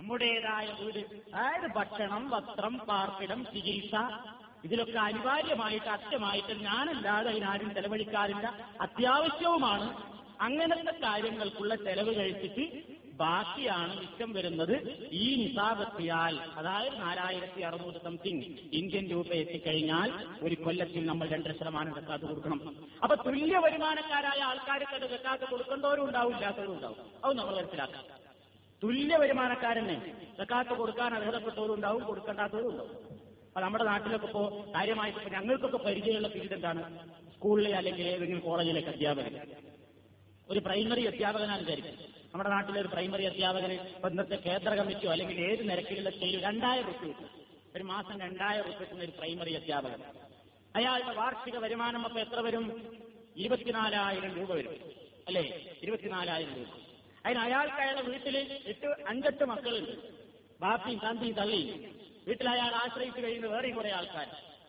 നമ്മുടേതായ വീട്. അതായത് ഭക്ഷണം വസ്ത്രം പാർപ്പിടം ചികിത്സ. ഇതിലൊക്കെ അനിവാര്യമായിട്ട് അത്യമായിട്ട് ഞാനല്ലാതെ അതിനാരും ചെലവഴിക്കാറില്ല. അത്യാവശ്യവുമാണ്. അങ്ങനത്തെ കാര്യങ്ങൾക്കുള്ള ചെലവ് കഴിച്ചിട്ട് ബാക്കിയാണ് മിച്ചം വരുന്നത് ഈ നിസാബത്തിയാൽ. അതായത് നാലായിരത്തി അറുന്നൂറ് സംതിങ് ഇന്ത്യൻ രൂപ എത്തിക്കഴിഞ്ഞാൽ ഒരു കൊല്ലത്തിൽ നമ്മൾ രണ്ടര ശതമാനം വെക്കാത്ത കൊടുക്കണം. അപ്പൊ തുല്യ വരുമാനക്കാരായ ആൾക്കാർക്ക് അത് വെക്കാത്ത കൊടുക്കേണ്ടവരും ഉണ്ടാവും ഇല്ലാത്തവരും ഉണ്ടാവും. അത് നമ്മൾ മനസ്സിലാക്കാം. തുല്യ വരുമാനക്കാരനെ സക്കാത്ത് കൊടുക്കാൻ അർഹതപ്പെട്ടവരും ഉണ്ടാവും കൊടുക്കേണ്ടാത്തവരും ഉണ്ടാവും. അപ്പൊ നമ്മുടെ നാട്ടിലൊക്കെ ഇപ്പോ കാര്യമായിട്ട് ഞങ്ങൾക്കൊക്കെ പരിചയമുള്ള ഫീൽഡ് എന്താണ്? സ്കൂളിലെ അല്ലെങ്കിൽ ഏതെങ്കിലും കോളേജിലേക്ക് അധ്യാപകൻ. ഒരു പ്രൈമറി അധ്യാപകനാണ് വിചാരിക്കും നമ്മുടെ നാട്ടിലെ ഒരു പ്രൈമറി അധ്യാപകന് ഇന്നത്തെ കേന്ദ്ര കമ്മിറ്റിയോ അല്ലെങ്കിൽ ഏത് നിരക്കിലുള്ള സ്കെയിൽ രണ്ടായിരം റുപ്യ കിട്ടും. ഒരു മാസം രണ്ടായിരം റുപ്യ കിട്ടുന്ന ഒരു പ്രൈമറി അധ്യാപകൻ. അയാളുടെ വാർഷിക വരുമാനം അപ്പൊ എത്ര വരും? ഇരുപത്തിനാലായിരം രൂപ വരും. അല്ലേ? ഇരുപത്തിനാലായിരം രൂപ. അതിന് അയാൾക്ക് അയാളുടെ വീട്ടിൽ എട്ട് അഞ്ചെട്ട് മക്കളുണ്ട് ബാപ്പിയും തന്തിയും തള്ളി. വീട്ടിൽ അയാൾ ആശ്രയിച്ചു കഴിയുന്ന വേറെ കുറെ ആൾക്കാർ.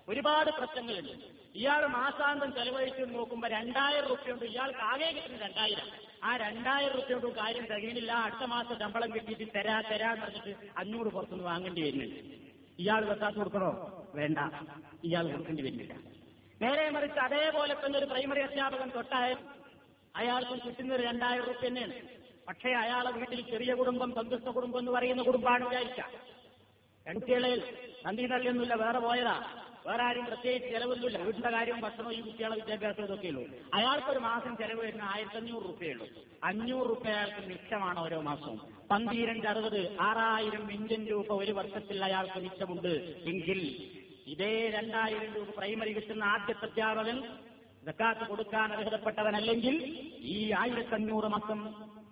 ഒരുപാട് പ്രശ്നങ്ങളുണ്ട്. ഇയാൾ മാസാന്തം ചെലവഴിച്ച് നോക്കുമ്പോ രണ്ടായിരം റുപ്യ കൊണ്ട് ഇയാൾക്ക് ആകെ കിട്ടുന്ന രണ്ടായിരം. ആ രണ്ടായിരം റുപ്യ കൊണ്ട് കാര്യം തകയുന്നില്ല. അടുത്ത മാസം ശമ്പളം കിട്ടിയിട്ട് തരാ തരാ പറഞ്ഞിട്ട് അഞ്ഞൂറ് പുറത്തുനിന്ന് വാങ്ങേണ്ടി വരുന്നുണ്ട്. ഇയാൾ വെക്കാത്ത കൊടുക്കണോ? വേണ്ട. ഇയാൾ കൊടുക്കേണ്ടി വരുന്നില്ല. നേരെ മറിച്ച് അതേപോലെ തന്നെ ഒരു പ്രൈമറി അധ്യാപകൻ തൊട്ടായ അയാൾക്ക് കിട്ടുന്ന ഒരു രണ്ടായിരം റുപ്യ തന്നെയാണ്. പക്ഷേ അയാളെ വീട്ടിൽ ചെറിയ കുടുംബം സന്തുഷ്ട കുടുംബം എന്ന് പറയുന്ന കുടുംബമാണ് വിചാരിച്ച. രണ്ടുകളിൽ നന്ദി തള്ളിയൊന്നുമില്ല വേറെ പോയതാ. വേറെ ആരും പ്രത്യേകിച്ച് ചെലവൊന്നുമില്ല. വീട്ടിലെ കാര്യം ഭക്ഷണം ഈ കുട്ടികളെ വിദ്യാഭ്യാസം ഇതൊക്കെയുള്ളൂ. അയാൾക്കൊരു മാസം ചെലവ് വരുന്ന ആയിരത്തി അഞ്ഞൂറ് റുപ്യയുള്ളൂ അഞ്ഞൂറ് റുപ്യ അയാൾക്ക് മിച്ചമാണ് ഓരോ മാസവും. പന്തിരണ്ട് അറുപത് ആറായിരം ഇന്ത്യൻ രൂപ ഒരു വർഷത്തിൽ അയാൾക്ക് മിച്ചമുണ്ട് എങ്കിൽ ഇതേ രണ്ടായിരം രൂപ പ്രൈമറി കിട്ടുന്ന ആദ്യത്തെ അധ്യാപകൻ ജക്കാത്ത് കൊടുക്കാൻ അർഹതപ്പെട്ടവനല്ലെങ്കിൽ ഈ ആയിരത്തഞ്ഞൂറ് മാസം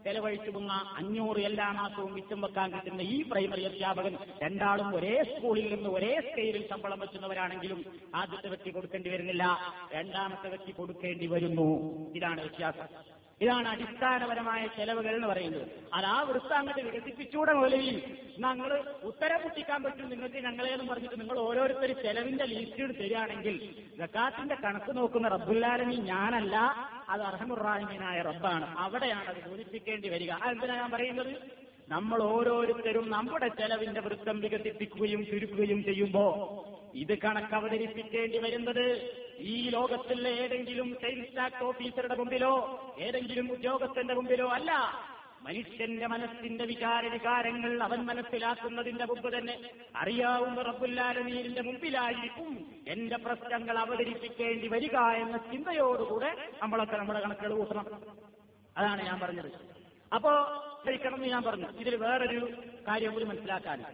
ചെലവഴിച്ചു പോകുന്ന അഞ്ഞൂറ് എല്ലാ മാസവും മിച്ചം വെക്കാൻ കിട്ടുന്ന ഈ പ്രൈമറി അധ്യാപകൻ രണ്ടാളും ഒരേ സ്കൂളിൽ നിന്ന് ഒരേ സ്കെയിലിൽ ശമ്പളം വെച്ചുന്നവരാണെങ്കിലും ആദ്യത്തെ വ്യക്തി കൊടുക്കേണ്ടി വരുന്നില്ല. രണ്ടാമത്തെ വ്യക്തി കൊടുക്കേണ്ടി വരുന്നു. ഇതാണ് വ്യത്യാസം. ഇതാണ് അടിസ്ഥാനപരമായ ചെലവുകൾ എന്ന് പറയുന്നത്. അത് ആ വൃത്തം അങ്ങോട്ട് വികസിപ്പിച്ചൂടെ മുതലിൽ ഞങ്ങൾ ഉത്തരം പൊട്ടിക്കാൻ പറ്റും. നിങ്ങൾക്ക് ഞങ്ങളേന്ന് പറഞ്ഞിട്ട് നിങ്ങൾ ഓരോരുത്തർ ചെലവിന്റെ ലിസ്റ്റ് തരികയാണെങ്കിൽ ജക്കാത്തിന്റെ കണക്ക് നോക്കുന്ന റബ്ബുല്ലാലമി ഞാനല്ല അത് അർഹമുറാഹിമീനായ റബ്ബാണ്. അവിടെയാണ് അത് ബോധിപ്പിക്കേണ്ടി വരിക. അതെന്തിനാ ഞാൻ പറയുന്നത്? നമ്മൾ ഓരോരുത്തരും നമ്മുടെ ചെലവിന്റെ വൃത്തം വികസിപ്പിക്കുകയും ചുരുക്കുകയും ചെയ്യുമ്പോ ഇത് കണക്ക് അവതരിപ്പിക്കേണ്ടി വരുന്നത് ഈ ലോകത്തിലെ ഏതെങ്കിലും സെയിൽസ് ഓഫീസറുടെ മുമ്പിലോ ഏതെങ്കിലും ഉദ്യോഗസ്ഥന്റെ മുമ്പിലോ അല്ല. മനുഷ്യന്റെ മനസ്സിന്റെ വികാര വികാരങ്ങൾ അവൻ മനസ്സിലാക്കുന്നതിന്റെ മുമ്പ് തന്നെ അറിയാവുന്ന റബ്ബുല്ലാലമീരിന്റെ മുമ്പിലായിരിക്കും എന്റെ പ്രശ്നങ്ങൾ അവതരിപ്പിക്കേണ്ടി വരിക എന്ന ചിന്തയോടുകൂടെ നമ്മളൊക്കെ നമ്മുടെ കണക്കുകൾ കൂട്ടണം. അതാണ് ഞാൻ പറഞ്ഞത്. അപ്പോ കഴിക്കണം ഞാൻ പറഞ്ഞു ഇതിൽ വേറൊരു കാര്യം കൂടി മനസ്സിലാക്കാൻ.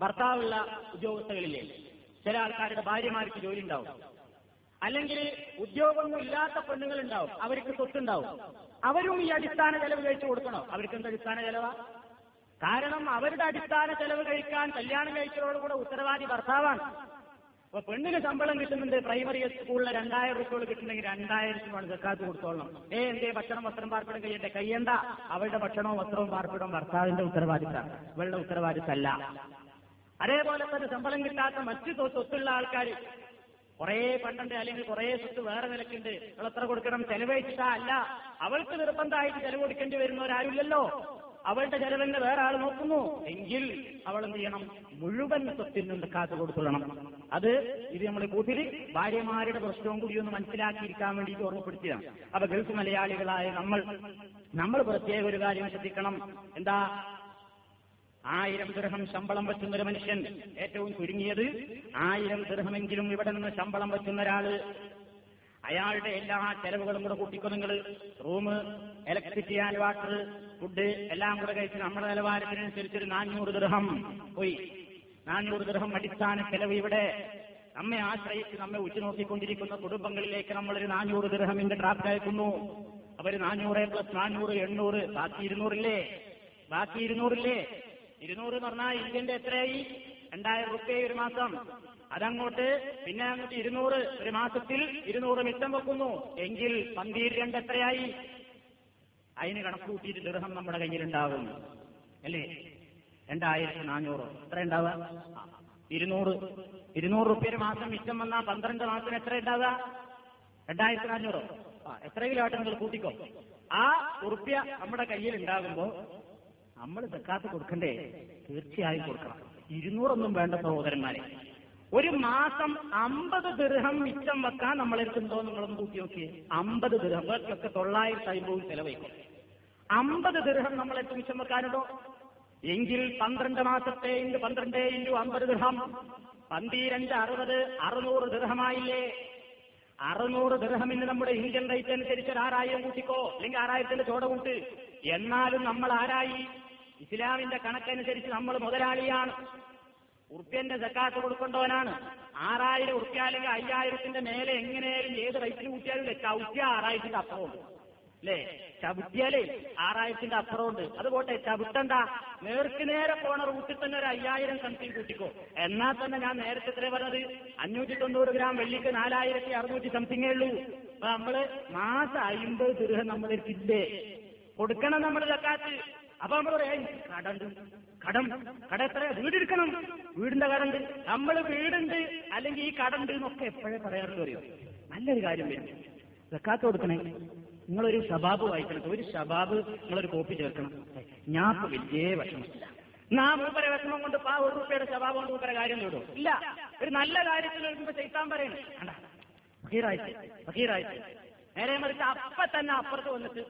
ഭർത്താവുള്ള ഉദ്യോഗസ്ഥകളില്ലേ ചില ആൾക്കാരുടെ ഭാര്യമാർക്ക് ജോലി ഉണ്ടാവും. അല്ലെങ്കിൽ ഉദ്യോഗമൊന്നും ഇല്ലാത്ത പെണ്ണുങ്ങൾ ഉണ്ടാവും അവർക്ക് സ്വത്തുണ്ടാവും. അവരും ഈ അടിസ്ഥാന ചെലവ് കഴിച്ചു കൊടുക്കണോ? അവർക്ക് എന്ത് അടിസ്ഥാന ചെലവാ? കാരണം അവരുടെ അടിസ്ഥാന ചെലവ് കഴിക്കാൻ കല്യാണം കഴിച്ചതോടുകൂടെ ഉത്തരവാദി ഭർത്താവാണ്. അപ്പൊ പെണ്ണിന് ശമ്പളം കിട്ടുന്നുണ്ട്. പ്രൈമറി സ്കൂളിലെ രണ്ടായിരം റുപ്യകൾ കിട്ടുന്നെങ്കിൽ രൂപയാണ് സർക്കാർക്ക് കൊടുത്തോളണം. ഏ എന്തേ ഭക്ഷണം വസ്ത്രം പാർപ്പിടം കഴിയട്ടെ കയ്യണ്ട അവളുടെ ഭക്ഷണവും വസ്ത്രവും പാർപ്പിടവും ഭർത്താവിന്റെ ഉത്തരവാദിത്തമാണ് ഇവളുടെ ഉത്തരവാദിത്തല്ല. അതേപോലെ തന്നെ ശമ്പളം കിട്ടാത്ത മറ്റു സ്വ- സ്വത്തുള്ള ആൾക്കാർ കുറെ പണ്ടുണ്ട് അല്ലെങ്കിൽ കുറെ സ്വത്ത് വേറെ നിലക്കുണ്ട്. അവൾ എത്ര കൊടുക്കണം ചെലവഴിച്ചിട്ടാ അല്ല. അവൾക്ക് നിർബന്ധമായിട്ട് ചെലവ് കൊടുക്കേണ്ടി വരുന്നവരാരുമില്ലല്ലോ. അവളുടെ ചെലവിന് വേറെ ആൾ നോക്കുന്നു. എങ്കിൽ അവൾ എന്ത് ചെയ്യണം? മുഴുവൻ നിന്ന് കാത്തു കൊടുത്തുള്ളണം അത് ഇത് നമ്മൾ കൂട്ടിൽ ഭാര്യമാരുടെ പ്രശ്നവും കൂടി ഒന്ന് മനസ്സിലാക്കിയിരിക്കാൻ വേണ്ടിയിട്ട് ഓർമ്മപ്പെടുത്തിയതാണ്. അപ്പൊ ഗൾഫ് മലയാളികളായ നമ്മൾ നമ്മൾ പ്രത്യേക ഒരു കാര്യം ശ്രദ്ധിക്കണം. എന്താ? ആയിരം ദൃഹം ശമ്പളം പറ്റുന്ന ഒരു മനുഷ്യൻ ഏറ്റവും ചുരുങ്ങിയത് ആയിരം ദൃഹമെങ്കിലും ഇവിടെ നിന്ന് ശമ്പളം പറ്റുന്ന ഒരാൾ അയാളുടെ എല്ലാ ചെലവുകളും കൂടെ കൂട്ടിക്കോ നിങ്ങൾ. Room electricity and water food എല്ലാം കൂടെ കഴിച്ച് നമ്മുടെ നിലവാരത്തിനനുസരിച്ച് ഒരു നാനൂറ് ദൃഹം പോയി. നാനൂറ് ദൃഹം അടിസ്ഥാന ചെലവ് ഇവിടെ. നമ്മെ ആശ്രയിച്ച് നമ്മെ ഉച്ചുനോക്കിക്കൊണ്ടിരിക്കുന്ന കുടുംബങ്ങളിലേക്ക് നമ്മളൊരു നാനൂറ് ദൃഹമിന്റെ ഡ്രാഫ്റ്റ് അയക്കുന്നു അവർ നാനൂറ് പ്ലസ് നാനൂറ് എണ്ണൂറ് ബാക്കി ഇരുന്നൂറില്ലേ? ബാക്കി ഇരുന്നൂറില്ലേ? ഇരുന്നൂറ് എന്ന് പറഞ്ഞാൽ ഇന്ത്യന്റെ എത്രയായി? രണ്ടായിരം റുപ്യ ഒരു മാസം. അതങ്ങോട്ട് പിന്നെ അങ്ങോട്ട് ഇരുന്നൂറ് ഒരു മാസത്തിൽ ഇരുന്നൂറ് മിച്ചം വെക്കുന്നു. എങ്കിൽ പന്തീര് രണ്ട് എത്രയായി? അതിന് കണക്ക് കൂട്ടിയിട്ട് ദൃഹം നമ്മുടെ കയ്യിലുണ്ടാകും അല്ലേ? രണ്ടായിരത്തി നാനൂറ്. എത്ര ഉണ്ടാവുക? ഇരുന്നൂറ്. ഇരുന്നൂറ് റുപ്യ ഒരു മാസം മിച്ചം വന്നാൽ പന്ത്രണ്ട് മാസത്തിന് എത്ര ഉണ്ടാവുക? രണ്ടായിരത്തി നാനൂറ്. ആ കിലോ ആട്ടം നിങ്ങൾ കൂട്ടിക്കോ? ആ ഉറുപ്യ നമ്മുടെ കയ്യിൽ ഉണ്ടാകുമ്പോ നമ്മൾ സക്കാത്ത് കൊടുക്കണ്ടേ? തീർച്ചയായും കൊടുക്കണം. ഇരുന്നൂറൊന്നും വേണ്ട സഹോദരന്മാരെ. ഒരു മാസം അമ്പത് ദൃഹം മിച്ചം വെക്കാൻ നമ്മളെടുത്തുണ്ടോ നിങ്ങളൊന്ന് കൂട്ടി നോക്കിയേ. അമ്പത് ദൃഹം. ഒക്കെ തൊള്ളായിരത്തി അമ്പത് ചെലവഴിക്കും. അമ്പത് ദൃഹം നമ്മളെടുത്ത് മിച്ചം വെക്കാനുണ്ടോ? എങ്കിൽ പന്ത്രണ്ട് മാസത്തെ ഇന്റു പന്ത്രണ്ട് ഇന്റു അമ്പത് ദൃഹം. പന്തിരണ്ട് അറുപത് അറുന്നൂറ് ദൃഹമായില്ലേ? അറുന്നൂറ് ദൃഹമിന് നമ്മുടെ ഇന്ത്യൻ റേറ്റ് അനുസരിച്ച് ഒരു ആറായിരം കൂട്ടിക്കോ. അല്ലെങ്കിൽ ആറായിരത്തിന്റെ ചോട കൂട്ട്. എന്നാലും നമ്മൾ ആരായി? ഇസ്ലാമിന്റെ കണക്കനുസരിച്ച് നമ്മൾ മുതലാളിയാണ്. ഉറുപ്പ്യന്റെ സക്കാത്ത് കൊടുക്കേണ്ടവനാണ്. ആറായിരം ഉറുപ്പ്യ അല്ലെങ്കിൽ അയ്യായിരത്തിന്റെ മേലെ എങ്ങനെയായാലും ഏത് റേറ്റിന് കൂട്ടിയാലും ചവിട്ടിയ ആറായിരത്തിന്റെ അപ്പുറമുണ്ട്. അല്ലേ? ചവിട്ടിയാലേ ആറായിരത്തിന്റെ അപ്പുറമുണ്ട്. അതുപോട്ടെ ചവിട്ടണ്ട. നേർക്ക് നേരെ പോണ റൂട്ടിൽ തന്നെ ഒരു അയ്യായിരം സംതിങ് കൂട്ടിക്കോ. എന്നാൽ തന്നെ ഞാൻ നേരത്തെ എത്ര പറഞ്ഞത്? അഞ്ഞൂറ്റി തൊണ്ണൂറ് ഗ്രാം വെള്ളിക്ക് നാലായിരത്തി അറുന്നൂറ്റി സംതിങ്ങേ ഉള്ളൂ. അപ്പൊ നമ്മൾ മാസം അയിമ്പത് ദൃഹം നമ്മളെടുത്തില്ലേ കൊടുക്കണം നമ്മൾ സക്കാത്ത്. അപ്പൊ നമ്മൾ പറയാം കടണ്ട് കടം കട എത്ര വീടെടുക്കണം. വീടിന്റെ കടണ്ട് നമ്മൾ വീടുണ്ട് അല്ലെങ്കിൽ ഈ കടണ്ട് എന്നൊക്കെ എപ്പോഴേ പറയാറുണ്ട് അറിയോ? നല്ലൊരു കാര്യം വരും. വെക്കാത്ത കൊടുക്കണേ. നിങ്ങളൊരു ഷബാബ് വായിക്കണം. ഒരു ഷബാബ് നിങ്ങളൊരു കോപ്പി ചേർക്കണം. ഞാൻ വലിയ വിഷമം നാ മൂപ്പര വിഷമം കൊണ്ട് പാ ഒരു രൂപയുടെ ഷബാബ് കൊണ്ട് മൂപ്പര കാര്യം നേടും ഇല്ല. ഒരു നല്ല കാര്യത്തിൽ വരുമ്പോ ചെയ്താൻ പറയണേ. കണ്ട? ഫക്കീറായിട്ട്. നേരെ മറിച്ച് അപ്പൊ തന്നെ അപ്പുറത്ത് വന്നിട്ട്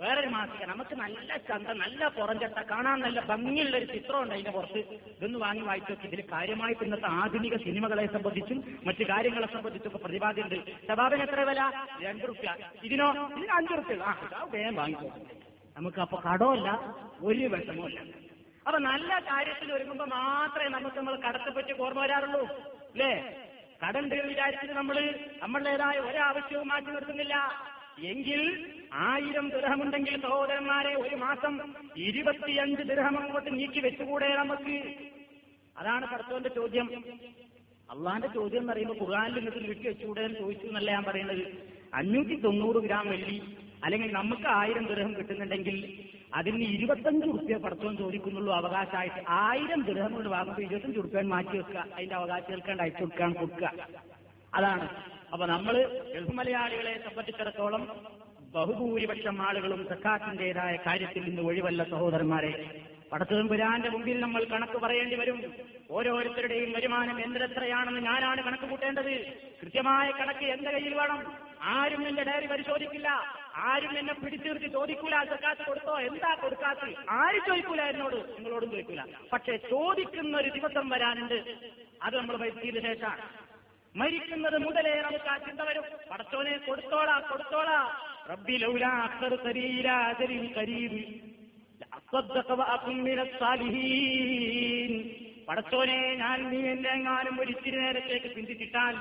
വേറൊരു മാസിക. നമുക്ക് നല്ല ചന്ത നല്ല പുറംചട്ട കാണാൻ നല്ല ഭംഗിയുള്ള ഒരു ചിത്രമുണ്ട് അതിന്റെ പുറത്ത്. ഇതൊന്ന് വാങ്ങി വായിച്ചു ഇതിൽ കാര്യമായിട്ട് ഇന്നത്തെ ആധുനിക സിനിമകളെ സംബന്ധിച്ചും മറ്റു കാര്യങ്ങളെ സംബന്ധിച്ചൊക്കെ പ്രതിപാദ്യമുണ്ട്. ശബാബിന് എത്ര വില? രണ്ട് റുപ്യ. ഇതിനോ? ഇതിന് അഞ്ചു റുപ്യ. ആ വേഗം വാങ്ങിച്ചു നമുക്ക് അപ്പൊ കടമല്ല ഒരു വിഷമമില്ല അപ്പൊ നല്ല കാര്യത്തിൽ ഒരുങ്ങുമ്പോ മാത്രമേ നമുക്ക് നമ്മൾ കടത്തെ പറ്റി ഓർമ്മ വരാറുള്ളൂ. അല്ലേ? കടണ്ട് വിചാരിച്ചിട്ട് നമ്മൾ നമ്മളുടേതായ ഒരാവശ്യവും മാറ്റി നിർത്തുന്നില്ല. എങ്കിൽ ആയിരം ദൃഹമുണ്ടെങ്കിൽ സഹോദരന്മാരെ ഒരു മാസം ഇരുപത്തിയഞ്ച് ദൃഹം അങ്ങോട്ട് നീക്കി വെച്ചുകൂടെ നമുക്ക്? അതാണ് കർത്തവന്റെ ചോദ്യം. അള്ളാന്റെ ചോദ്യം എന്ന് പറയുമ്പോൾ ഖുർആാനിൽ നിങ്ങൾക്ക് നീക്കി വെച്ചുകൂടെ എന്ന് ചോദിച്ചു എന്നല്ല ഞാൻ പറയുന്നത്. അഞ്ഞൂറ്റി തൊണ്ണൂറ് ഗ്രാം വെള്ളി അല്ലെങ്കിൽ നമുക്ക് ആയിരം ദൃഹം കിട്ടുന്നുണ്ടെങ്കിൽ അതിന് ഇരുപത്തഞ്ച് റുപ്യ പടത്തോൻ ചോദിക്കുന്നുള്ളൂ അവകാശമായിട്ട്. ആയിരം ദൃഹം കൊണ്ട് വാങ്ങുമ്പോൾ ഇരുപത്തഞ്ച് റുപ്യ മാറ്റി വെക്കുക. അതിന്റെ അവകാശികൾക്കാണ്ട് അയച്ചു കൊടുക്കാൻ കൊടുക്കുക. അതാണ്. അപ്പൊ നമ്മൾ ഗൾഫ് മലയാളികളെ സംബന്ധിച്ചിടത്തോളം ബഹുഭൂരിപക്ഷം ആളുകളും സക്കാത്തിന്റേതായ കാര്യത്തിൽ നിന്ന് ഒഴിവല്ല സഹോദരന്മാരെ. പടത്തതും പുരാന്റെ മുമ്പിൽ നമ്മൾ കണക്ക് പറയേണ്ടി വരും. ഓരോരുത്തരുടെയും വരുമാനം എന്തെത്രയാണെന്ന് ഞാനാണ് കണക്ക് കൂട്ടേണ്ടത്. കൃത്യമായ കണക്ക് എന്റെ കയ്യിൽ വേണം. ആരും എന്റെ ഡയറി പരിശോധിക്കില്ല. ആരും എന്നെ പിടിച്ചു നിർത്തി ചോദിക്കൂല സക്കാത്ത് കൊടുത്തോ എന്താ കൊടുക്കാത്ത? ആര് ചോദിക്കൂല എന്നോട്? നിങ്ങളോടും ചോദിക്കൂല. പക്ഷെ ചോദിക്കുന്ന ഒരു ദിവസം വരാനുണ്ട്. അത് നമ്മൾ പരിസ്ഥിതി ശേഷമാണ്. മരിക്കുന്നത് മുതലേ നമുക്ക് ആ ചിന്ത വരും. പടച്ചോനെ കൊടുത്തോളാ കൊടുത്തോളാ. റബ്ബി പടച്ചോനെ ഞാൻ നീ എന്നെ എങ്ങാനും ഒരിച്ചിരി നേരത്തേക്ക് ചിന്തിച്ചിട്ടാൽ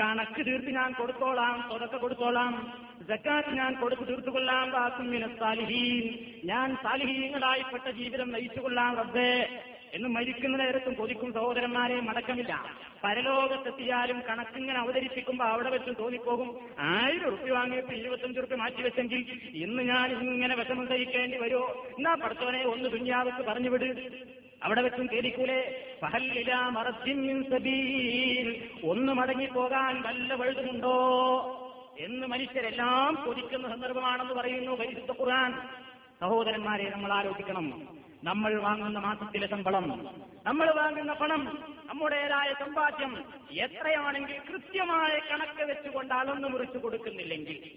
കണക്ക് തീർത്ത് ഞാൻ കൊടുത്തോളാം തുടക്ക കൊടുത്തോളാം. ജക്കാത്ത് ഞാൻ കൊടുത്തു തീർത്തുകൊള്ളാം. ബാക്കും സാലിഹീൻ. ഞാൻ സാലിഹീങ്ങളായിപ്പെട്ട ജീവിതം നയിച്ചുകൊള്ളാം റബ്ബേ. എന്ന് മരിക്കുന്ന നേരത്തും കൊതിക്കും സഹോദരന്മാരെ മടക്കമില്ല. പരലോകത്തെത്തിയാലും കണക്കിങ്ങനെ അവതരിപ്പിക്കുമ്പോ അവിടെ വെച്ച് തോന്നിപ്പോകും. ആയിരം ഉറുപ്പി വാങ്ങിയപ്പോ ഇരുപത്തഞ്ച് ഉറുപ്പി മാറ്റിവെച്ചെങ്കിൽ ഇന്ന് ഞാൻ ഇങ്ങനെ വിഷമം സഹിക്കേണ്ടി വരുമോ എന്നാ പഠിച്ചവനെ ഒന്ന് ദുന്യാവക്ക് പറഞ്ഞു വിട്. അവിടെ വെച്ചും സബീൽ. ഒന്ന് മടങ്ങിപ്പോകാൻ വല്ല വഴുതുമുണ്ടോ? എന്ന് മനുഷ്യരെല്ലാം കൊതിക്കുന്ന സന്ദർഭമാണെന്ന് പറയുന്നു പരിശുദ്ധ ഖുർആൻ. സഹോദരന്മാരെ നമ്മൾ ആലോചിക്കണം. നമ്മൾ വാങ്ങുന്ന മാസത്തിലെ ശമ്പളം. നമ്മൾ വാങ്ങുന്ന പണം നമ്മുടേതായ സമ്പാദ്യം എത്രയാണെങ്കിൽ കൃത്യമായ കണക്ക് വെച്ചുകൊണ്ട് അളന്നു മുറിച്ചു കൊടുക്കുന്നില്ലെങ്കിൽ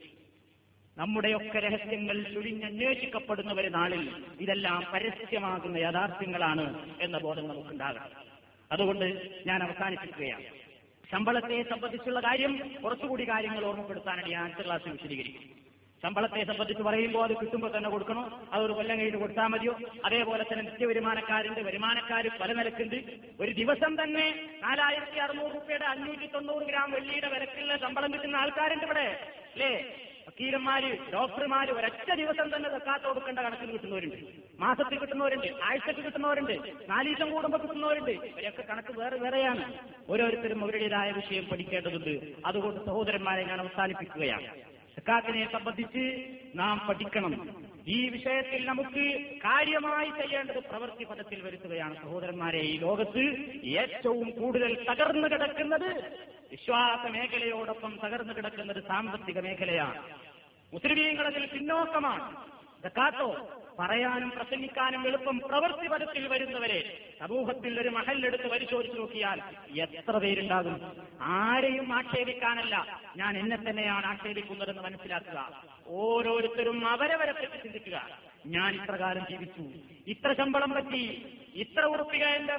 നമ്മുടെയൊക്കെ രഹസ്യങ്ങൾ ചുഴിഞ്ഞന്വേഷിക്കപ്പെടുന്ന ഒരു നാളിൽ ഇതെല്ലാം പരസ്യമാകുന്ന യാഥാർത്ഥ്യങ്ങളാണ് എന്ന ബോധം നമുക്കുണ്ടാകണം. അതുകൊണ്ട് ഞാൻ അവസാനിപ്പിക്കുകയാണ്. ശമ്പളത്തെ സംബന്ധിച്ചുള്ള കാര്യം കുറച്ചുകൂടി കാര്യങ്ങൾ ഓർമ്മപ്പെടുത്താനാണ് ഞാൻ അടുത്ത ക്ലാസ് വിശദീകരിക്കും. ശമ്പളത്തെ സംബന്ധിച്ച് പറയുമ്പോൾ അത് കിട്ടുമ്പോൾ തന്നെ കൊടുക്കണോ? അതൊരു കൊല്ലം കഴിഞ്ഞ് കൊടുത്താൽ മതിയോ? അതേപോലെ തന്നെ നിത്യ വരുമാനക്കാരുണ്ട് വരുമാനക്കാർ പല നിലക്കുണ്ട്. ഒരു ദിവസം തന്നെ നാലായിരത്തി അറുന്നൂറ് രൂപയുടെ അഞ്ഞൂറ്റി തൊണ്ണൂറ് ഗ്രാം വെള്ളിയുടെ വിലക്കുള്ള ശമ്പളം കിട്ടുന്ന ആൾക്കാരുണ്ട് ഇവിടെ. അല്ലേ? വക്കീലന്മാര് ഡോക്ടർമാര് ഒരൊറ്റ ദിവസം തന്നെ തെക്കാത്ത കൊടുക്കേണ്ട കണക്കിന് കിട്ടുന്നവരുണ്ട്. മാസത്തിൽ കിട്ടുന്നവരുണ്ട് ആഴ്ചക്ക് കിട്ടുന്നവരുണ്ട് നാലീസം കൂടുമ്പോൾ കിട്ടുന്നവരുണ്ട്. ഇവരൊക്കെ കണക്ക് വേറെ വേറെയാണ്. ഓരോരുത്തരും അവരുടേതായ വിഷയം പഠിക്കേണ്ടതുണ്ട്. അതുകൊണ്ട് സഹോദരന്മാരെ ഞാൻ അവസാനിപ്പിക്കുകയാണ്. സക്കാത്തിനെ സംബന്ധിച്ച് നാം പഠിക്കണം. ഈ വിഷയത്തിൽ നമുക്ക് കാര്യമായി ചെയ്യേണ്ടത് പ്രവൃത്തി പദത്തിൽ വരുത്തുകയാണ്. സഹോദരന്മാരെ ഈ ലോകത്ത് ഏറ്റവും കൂടുതൽ തകർന്നു കിടക്കുന്നത് വിശ്വാസ മേഖലയോടൊപ്പം തകർന്നു കിടക്കുന്നത് സാമ്പത്തിക മേഖലയാണ്. മുസ്ലിമീങ്ങളതിൽ പിന്നോക്കമാണ്. സക്കാത്തോ പറയാനും പ്രസംഗിക്കാനും എളുപ്പം പ്രവൃത്തി പരത്തിൽ വരുന്നവരെ സമൂഹത്തിൽ ഒരു മഹലെടുത്ത് പരിശോധിച്ചു നോക്കിയാൽ എത്ര പേരുണ്ടാകും? ആരെയും ആക്ഷേപിക്കാനല്ല. ഞാൻ എന്നെ തന്നെയാണ് ആക്ഷേപിക്കുന്നതെന്ന് മനസ്സിലാക്കുക. ഓരോരുത്തരും അവരവരെ പറ്റി ചിന്തിക്കുക. ഞാൻ ഇത്രകാലം ജീവിച്ചു. ഇത്ര ശമ്പളം പറ്റി. ഇത്ര ഉറപ്പിക എന്റെ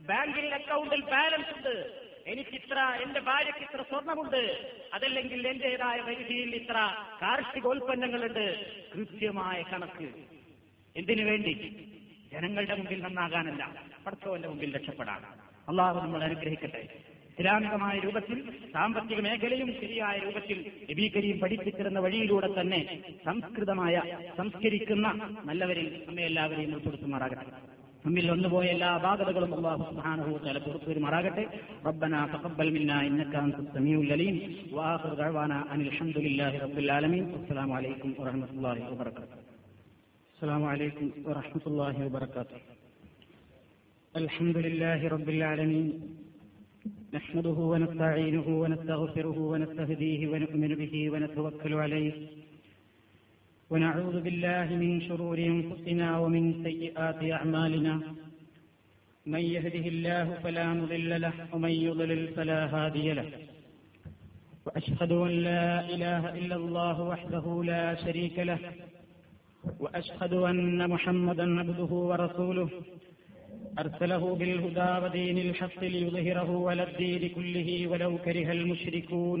ബാങ്കിൽ അക്കൗണ്ടിൽ ബാലൻസ് ഉണ്ട്. എനിക്കിത്ര എന്റെ ഭാര്യയ്ക്ക് ഇത്ര സ്വർണമുണ്ട്. അതല്ലെങ്കിൽ എന്റേതായ പരിധിയിൽ ഇത്ര കാർഷികോൽപ്പന്നങ്ങളുണ്ട് കൃത്യമായ കണക്ക്. എന്തിനു വേണ്ടി? ജനങ്ങളുടെ മുമ്പിൽ നന്നാകാനല്ല. പടച്ചവന്റെ മുമ്പിൽ രക്ഷപ്പെടാൻ. അള്ളാഹു നമ്മൾ അനുഗ്രഹിക്കട്ടെ. ഇസ്ലാമികമായ രൂപത്തിൽ സാമ്പത്തിക മേഖലയും ശരിയായ രൂപത്തിൽ നബി കരീം പഠിപ്പിച്ചിരുന്ന വഴിയിലൂടെ തന്നെ സംസ്കൃതമായ സംസ്കരിക്കുന്ന നല്ലവരിൽ നമ്മെ എല്ലാവരെയും ഉൾപ്പെടുത്തുമാറാകട്ടെ. നമ്മിൽ ഒന്നുപോയ എല്ലാ അപാകതകളും അള്ളാഹു സുബ്ഹാനഹു വതആല പുറത്തുവരുമാറാകട്ടെ ربنا تقبل منا انك انت السميع العليم واخر دعوانا ان الحمد لله رب العالمين والسلام عليكم ورحمه الله وبركاته السلام عليكم ورحمه الله وبركاته الحمد لله رب العالمين نحمده ونستعينه ونستغفره ونستهديه ونؤمن به ونتوكل عليه ونعوذ بالله من شرور أنفسنا ومن سيئات أعمالنا. من يهده الله فلا مضل له ومن يضلل فلا هادي له. وأشهد أن لا إله إلا الله وحده لا شريك له. وأشهد أن محمدا عبده ورسوله. أرسله بالهدى ودين الحق ليظهره على الدين كله ولو كره المشركون.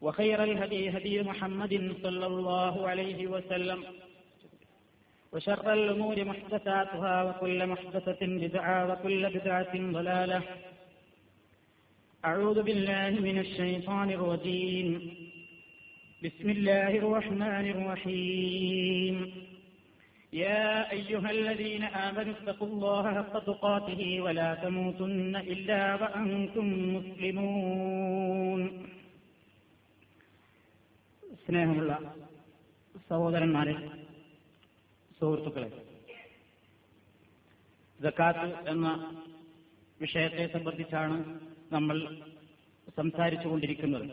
وخير الهدي هدي محمد صلى الله عليه وسلم. وشر الأمور محدثاتها وكل محدثة بدعة وكل بدعة ضلالة. أعوذ بالله من الشيطان الرجيم. بسم الله الرحمن الرحيم. يا أيها الذين آمنوا اتقوا الله حق تقاته ولا تموتن إلا وأنتم مسلمون. സ്നേഹമുള്ള സഹോദരന്മാരെ സുഹൃത്തുക്കളെ ജക്കാത്ത് എന്ന വിഷയത്തെ സംബന്ധിച്ചാണ് നമ്മൾ സംസാരിച്ചുകൊണ്ടിരിക്കുന്നത്.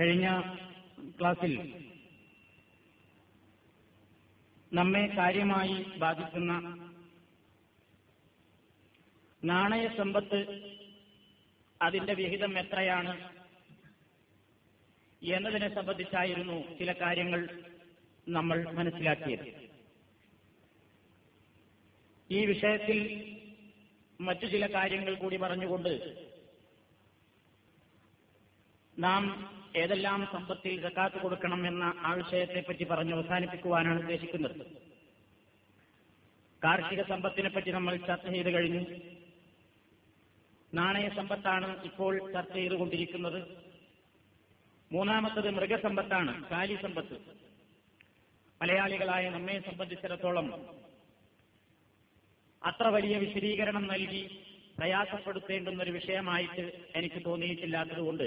കഴിഞ്ഞ ക്ലാസ്സിൽ നമ്മെ കാര്യമായി ബാധിക്കുന്ന നാണയ സമ്പത്ത് അതിന്റെ വിഹിതം എത്രയാണ് എന്നതിനെ സംബന്ധിച്ചായിരുന്നു ചില കാര്യങ്ങൾ നമ്മൾ മനസ്സിലാക്കിയത്. ഈ വിഷയത്തിൽ മറ്റു ചില കാര്യങ്ങൾ കൂടി പറഞ്ഞുകൊണ്ട് നാം ഏതെല്ലാം സമ്പത്തിൽ ജക്കാത്ത് കൊടുക്കണം എന്ന ആ വിഷയത്തെപ്പറ്റി പറഞ്ഞ് അവസാനിപ്പിക്കുവാനാണ് ഉദ്ദേശിക്കുന്നത്. കാർഷിക സമ്പത്തിനെ പറ്റി നമ്മൾ ചർച്ച ചെയ്ത് കഴിഞ്ഞു. നാണയ സമ്പത്താണ് ഇപ്പോൾ ചർച്ച ചെയ്തുകൊണ്ടിരിക്കുന്നത്. മൂന്നാമത്തത് മൃഗസമ്പത്താണ് കാലി സമ്പത്ത് മലയാളികളായ നമ്മെ സംബന്ധിച്ചിടത്തോളം അത്ര വലിയ വിശദീകരണം നൽകി പ്രയാസപ്പെടുത്തേണ്ടുന്ന ഒരു വിഷയമായിട്ട് എനിക്ക് തോന്നിയിട്ടില്ലാത്തതുകൊണ്ട്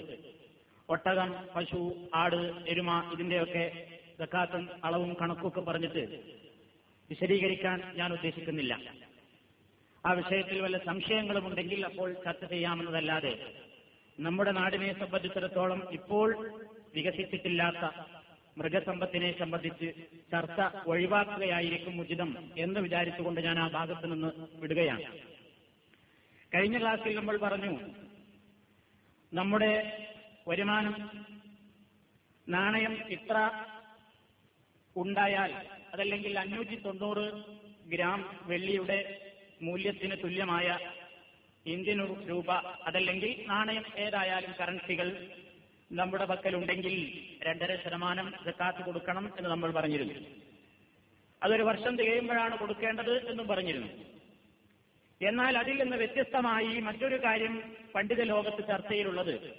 ഒട്ടകം പശു ആട് എരുമ ഇതിന്റെയൊക്കെ സക്കാത്തും അളവും കണക്കൊക്കെ പറഞ്ഞിട്ട് വിശദീകരിക്കാൻ ഞാൻ ഉദ്ദേശിക്കുന്നില്ല. ആ വിഷയത്തിൽ വല്ല സംശയങ്ങളും ഉണ്ടെങ്കിൽ അപ്പോൾ ചർച്ച ചെയ്യാമെന്നതല്ലാതെ നമ്മുടെ നാടിനെ സംബന്ധിച്ചിടത്തോളം ഇപ്പോൾ വികസിച്ചിട്ടില്ലാത്ത മൃഗസമ്പത്തിനെ സംബന്ധിച്ച് ചർച്ച ഒഴിവാക്കുകയായിരിക്കും ഉചിതം എന്ന് വിചാരിച്ചുകൊണ്ട് ഞാൻ ആ ഭാഗത്ത് നിന്ന് വിടുകയാണ്. കഴിഞ്ഞ ക്ലാസ്സിൽ നമ്മൾ പറഞ്ഞു നമ്മുടെ വരുമാനം നാണയം ഇത്ര ഉണ്ടായാൽ അതല്ലെങ്കിൽ അഞ്ഞൂറ്റി തൊണ്ണൂറ് ഗ്രാം വെള്ളിയുടെ മൂല്യത്തിന് തുല്യമായ ഇന്ത്യൻ രൂപ അതല്ലെങ്കിൽ നാണയം ഏതായാലും കറൻസികൾ നമ്മുടെ പക്കലുണ്ടെങ്കിൽ രണ്ടര ശതമാനം ജക്കാത്ത് കൊടുക്കണം എന്ന് നമ്മൾ പറഞ്ഞിരുന്നു. അതൊരു വർഷം തികയുമ്പോഴാണ് കൊടുക്കേണ്ടത് എന്നും പറഞ്ഞിരുന്നു. എന്നാൽ അതിൽ നിന്ന് വ്യത്യസ്തമായി മറ്റൊരു കാര്യം പണ്ഡിത ലോകത്ത് ചർച്ചയിലുള്ളത്.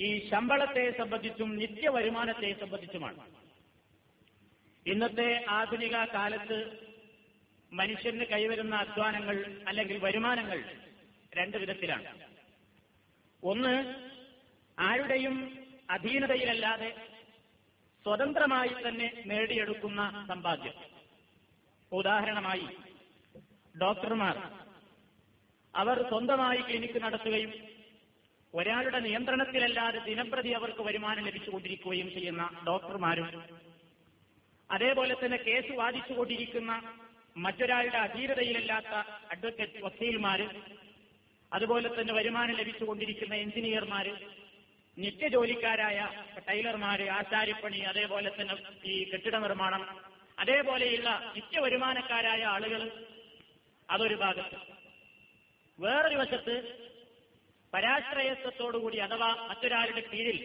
ഈ ശമ്പളത്തെ സംബന്ധിച്ചും നിത്യ വരുമാനത്തെ സംബന്ധിച്ചുമാണ്. ഇന്നത്തെ ആധുനിക കാലത്ത് മനുഷ്യന് കൈവരുന്ന അധ്വാനങ്ങൾ അല്ലെങ്കിൽ വരുമാനങ്ങൾ രണ്ട് വിധത്തിലാണ്. ഒന്ന് ആരുടെയും അധീനതയിലല്ലാതെ സ്വതന്ത്രമായി തന്നെ നേടിയെടുക്കുന്ന സമ്പാദ്യം. ഉദാഹരണമായി ഡോക്ടർമാർ. അവർ സ്വന്തമായി ക്ലിനിക്ക് നടത്തുകയും ഒരാളുടെ നിയന്ത്രണത്തിലല്ലാതെ ദിനംപ്രതി അവർക്ക് വരുമാനം ലഭിച്ചുകൊണ്ടിരിക്കുകയും ചെയ്യുന്ന ഡോക്ടർമാരും അതേപോലെ തന്നെ കേസ് വാദിച്ചുകൊണ്ടിരിക്കുന്ന മറ്റൊരാളുടെ അധീരതയിലല്ലാത്ത അഡ്വക്കേറ്റ് വക്കീൽമാര് അതുപോലെ തന്നെ വരുമാനം ലഭിച്ചുകൊണ്ടിരിക്കുന്ന എഞ്ചിനീയർമാര് നിത്യജോലിക്കാരായ ടൈലർമാര് ആശാരിപ്പണി അതേപോലെ തന്നെ ഈ കെട്ടിട നിർമ്മാണം അതേപോലെയുള്ള നിത്യ വരുമാനക്കാരായ ആളുകൾ അതൊരു ഭാഗത്ത്. വേറൊരു വശത്ത് പരാശ്രയത്വത്തോടുകൂടി അഥവാ മറ്റൊരാളുടെ കീഴിൽ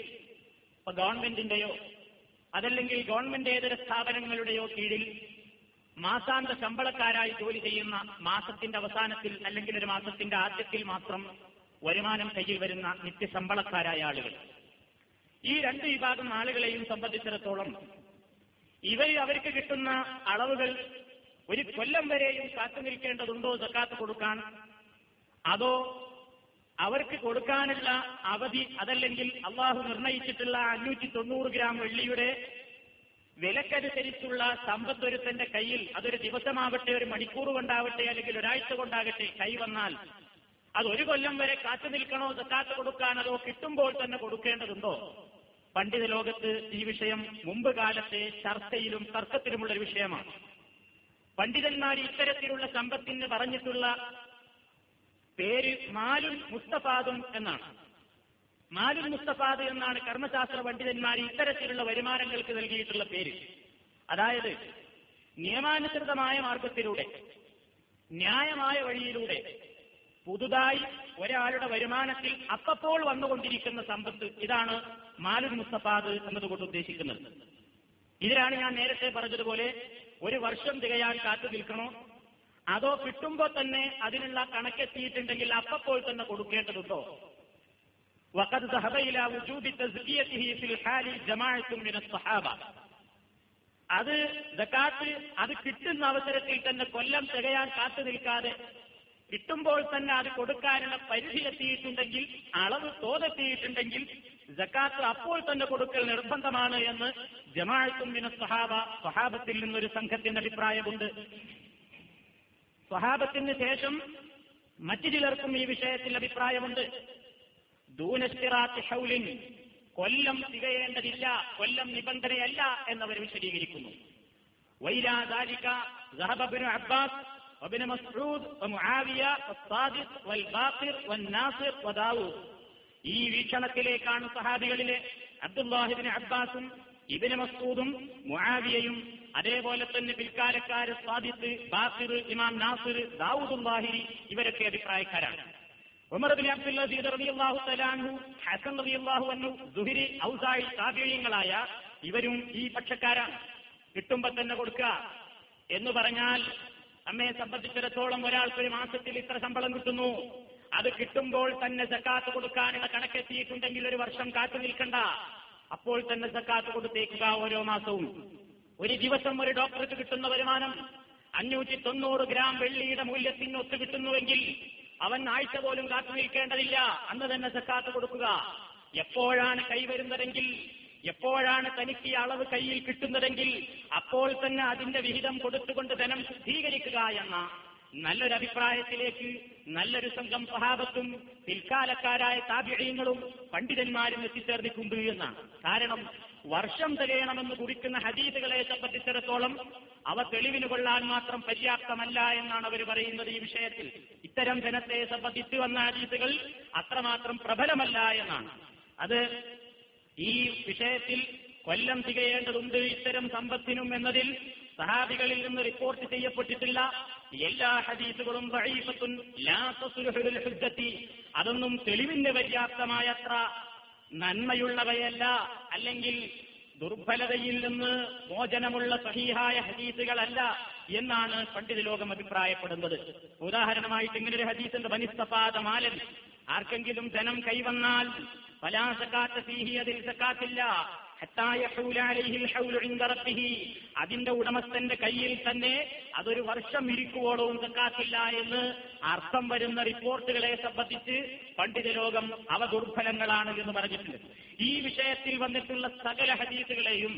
ഇപ്പൊ ഗവൺമെന്റിന്റെയോ അതല്ലെങ്കിൽ ഗവൺമെന്റേതര സ്ഥാപനങ്ങളുടെയോ കീഴിൽ മാസാന്ത ശമ്പളക്കാരായി ജോലി ചെയ്യുന്ന മാസത്തിന്റെ അവസാനത്തിൽ അല്ലെങ്കിൽ ഒരു മാസത്തിന്റെ ആദ്യത്തിൽ മാത്രം വരുമാനം കയ്യിൽ വരുന്ന നിത്യശമ്പളക്കാരായ ആളുകൾ. ഈ രണ്ട് വിഭാഗം ആളുകളെയും സംബന്ധിച്ചിടത്തോളം ഇവർ അവർക്ക് കിട്ടുന്ന അളവുകൾ ഒരു കൊല്ലം വരെയും കാത്തു നിൽക്കേണ്ടതുണ്ടോ സക്കാത്ത് കൊടുക്കാൻ? അതോ അവർക്ക് കൊടുക്കാനുള്ള അവധി അതല്ലെങ്കിൽ അള്ളാഹു നിർണയിച്ചിട്ടുള്ള അഞ്ഞൂറ്റി തൊണ്ണൂറ് ഗ്രാം വെള്ളിയുടെ വിലക്കനുസരിച്ചുള്ള സമ്പത്ത് ഒരുത്തന്റെ കയ്യിൽ അതൊരു ദിവസമാവട്ടെ ഒരു മണിക്കൂർ കൊണ്ടാവട്ടെ അല്ലെങ്കിൽ ഒരാഴ്ച കൊണ്ടാകട്ടെ കൈ വന്നാൽ അത് ഒരു കൊല്ലം വരെ കാത്തു നിൽക്കണോ സക്കാത്ത് കൊടുക്കാനോ കിട്ടുമ്പോൾ തന്നെ കൊടുക്കേണ്ടതുണ്ടോ? പണ്ഡിത ലോകത്ത് ഈ വിഷയം മുമ്പ് കാലത്തെ ചർച്ചയിലും തർക്കത്തിലുമുള്ള ഒരു വിഷയമാണ്. പണ്ഡിതന്മാർ ഇത്തരത്തിലുള്ള സമ്പത്തിന് പറഞ്ഞിട്ടുള്ള പേര് മാലുൽ മുസ്തഫാദും എന്നാണ്. മാലുൽ മുസ്തഫാദ് എന്നാണ് കർമ്മശാസ്ത്ര പണ്ഡിതന്മാർ ഇത്തരത്തിലുള്ള വരുമാനങ്ങൾക്ക് നൽകിയിട്ടുള്ള പേര്. അതായത് നിയമാനുസൃതമായ മാർഗത്തിലൂടെ ന്യായമായ വഴിയിലൂടെ പുതുതായി ഒരാളുടെ വരുമാനത്തിൽ അപ്പപ്പോൾ വന്നുകൊണ്ടിരിക്കുന്ന സമ്പത്ത് ഇതാണ് മാലുൽ മുസ്തഫാദ് എന്നതുകൊണ്ട് ഉദ്ദേശിക്കുന്നത്. ഇതിലാണ് ഞാൻ നേരത്തെ പറഞ്ഞതുപോലെ ഒരു വർഷം തികയാൻ കാത്തു നിൽക്കണോ? അതോ കിട്ടുമ്പോൾ തന്നെ അതിനുള്ള കണക്കെത്തിയിട്ടുണ്ടെങ്കിൽ അപ്പപ്പോൾ തന്നെ കൊടുക്കേണ്ടതുണ്ടോ? وقد ذهب إلى وجوب تزكيته في الحال جماعة من الصحابة അത് ജക്കാത്ത് അത് കിട്ടുന്ന അവസരത്തിൽ തന്നെ കൊല്ലം തികയാൻ കാത്തു നിൽക്കാതെ കിട്ടുമ്പോൾ തന്നെ അത് കൊടുക്കാനുള്ള പരിധി എത്തിയിട്ടുണ്ടെങ്കിൽ അളവ് തോതെത്തിയിട്ടുണ്ടെങ്കിൽ ജക്കാത്ത് അപ്പോൾ തന്നെ കൊടുക്കൽ നിർബന്ധമാണ് എന്ന് ജമാഅത്തും മിന സഹാബ സ്വഹാബത്തിൽ നിന്നൊരു സംഘത്തിന്റെ അഭിപ്രായമുണ്ട് സ്വഹാബത്തിന് ശേഷം മറ്റു ചിലർക്കും ഈ വിഷയത്തിൽ അഭിപ്രായമുണ്ട് ദൂനസിറാത്ത് ഹൗലിൻ കൊല്ലം തികയേണ്ടതില്ല കൊല്ലം നിബന്ധനയല്ല എന്നവർ വിശദീകരിക്കുന്നു. വൈലാ ദാലിക സഹബബിന് അബ്ബാസ് وابن مسعود ومعاوية والصادق والباقر والناصر وداوود ഈ വീക്ഷണത്തിലേക്കാണ് സഹാബികളിലെ അബ്ദുല്ലാഹിബിന് അബ്ബാസും ഇബിന് മസൂദും മുആവിയയും അതേപോലെ തന്നെ പിൽക്കാലക്കാരെ സ്വാദിത്ത് ബാസിർ ഇമാം നാസിർ ദാവൂദ് ബാഹിരി ഇവരൊക്കെ അഭിപ്രായക്കാരാണ്. ഉമർ ബിൻ ഹസൻ അൻഹു സുഹരി ഇവരും ഈ പക്ഷക്കാരാണ്. കിട്ടുമ്പോ തന്നെ കൊടുക്കുക. എന്ന് പറഞ്ഞാൽ അമ്മയെ സംബന്ധിച്ചിടത്തോളം ഒരാൾക്ക് ഒരു മാസത്തിൽ ഇത്ര ശമ്പളം കിട്ടുന്നു. അത് കിട്ടുമ്പോൾ തന്നെ സക്കാത്ത് കൊടുക്കാനുള്ള കണക്കെത്തിയിട്ടുണ്ടെങ്കിൽ ഒരു വർഷം കാത്തു നിൽക്കണ്ട. അപ്പോൾ തന്നെ സക്കാത്ത് കൊടുത്തേക്കുക ഓരോ മാസവും. ഒരു ദിവസം ഒരു ഡോക്ടർക്ക് കിട്ടുന്ന വരുമാനം അഞ്ഞൂറ്റി തൊണ്ണൂറ് ഗ്രാം വെള്ളിയുടെ മൂല്യത്തിന് ഒത്തു കിട്ടുന്നുവെങ്കിൽ അവൻ ആഴ്ച പോലും കാത്തു നിൽക്കേണ്ടതില്ല. അന്ന് തന്നെ സക്കാത്ത് കൊടുക്കുക. എപ്പോഴാണ് കൈവരുന്നതെങ്കിൽ എപ്പോഴാണ് തനിക്ക് അളവ് കയ്യിൽ കിട്ടുന്നതെങ്കിൽ അപ്പോൾ തന്നെ അതിന്റെ വിഹിതം കൊടുത്തുകൊണ്ട് ധനം ശുദ്ധീകരിക്കുക എന്ന നല്ലൊരു അഭിപ്രായത്തിലേക്ക് നല്ലൊരു സംഘം സഹാബത്തും പിൽക്കാലക്കാരായ താപിഴയങ്ങളും പണ്ഡിതന്മാരും എത്തിച്ചേർന്നിട്ടുണ്ട് എന്നാണ്. കാരണം വർഷം തികയണമെന്ന് കുറിക്കുന്ന ഹദീസുകളെ സംബന്ധിച്ചിടത്തോളം അവ തെളിവിന് കൊള്ളാൻ മാത്രം പര്യാപ്തമല്ല എന്നാണ് അവർ പറയുന്നത് ഈ വിഷയത്തിൽ. ഇത്തരം ജനത്തെ സംബന്ധിച്ച് വന്ന ഹദീസുകൾ അത്രമാത്രം പ്രബലമല്ല എന്നാണ്. അത് ഈ വിഷയത്തിൽ കൊല്ലം തികയേണ്ടതുണ്ട് ഇത്തരം സമ്പത്തിനും എന്നതിൽ സഹാബികളിൽ നിന്ന് റിപ്പോർട്ട് ചെയ്യപ്പെട്ടിട്ടില്ല. എല്ലാ ഹദീസുകളും അതൊന്നും തെളിവിന് പര്യാപ്തമായത്ര നന്മയുള്ളവയല്ല അല്ലെങ്കിൽ ദുർബലതയിൽ നിന്ന് മോചനമുള്ള സഹീഹായ ഹദീസുകളല്ല എന്നാണ് പണ്ഡിത ലോകം അഭിപ്രായപ്പെടുന്നത്. ഉദാഹരണമായിട്ട് ഇങ്ങനൊരു ഹദീസിന്റെ ബനിസ്തപാത മാലൻ ആർക്കെങ്കിലും ധനം കൈവന്നാൽ ഫലാ സക്കാത്ത സീഹി അതിൽ സക്കാത്തില്ല. അതിന്റെ ഉടമസ്ഥന്റെ കയ്യിൽ തന്നെ അതൊരു വർഷം ഇരിക്കുവോളവും സക്കാത്തില്ല എന്ന് അർത്ഥം വരുന്ന റിപ്പോർട്ടുകളെ സംബന്ധിച്ച് പണ്ഡിത ലോകം അവ ദുർഫലങ്ങളാണ് എന്ന് പറഞ്ഞിട്ടുണ്ട്. ഈ വിഷയത്തിൽ വന്നിട്ടുള്ള സകല ഹദീസുകളെയും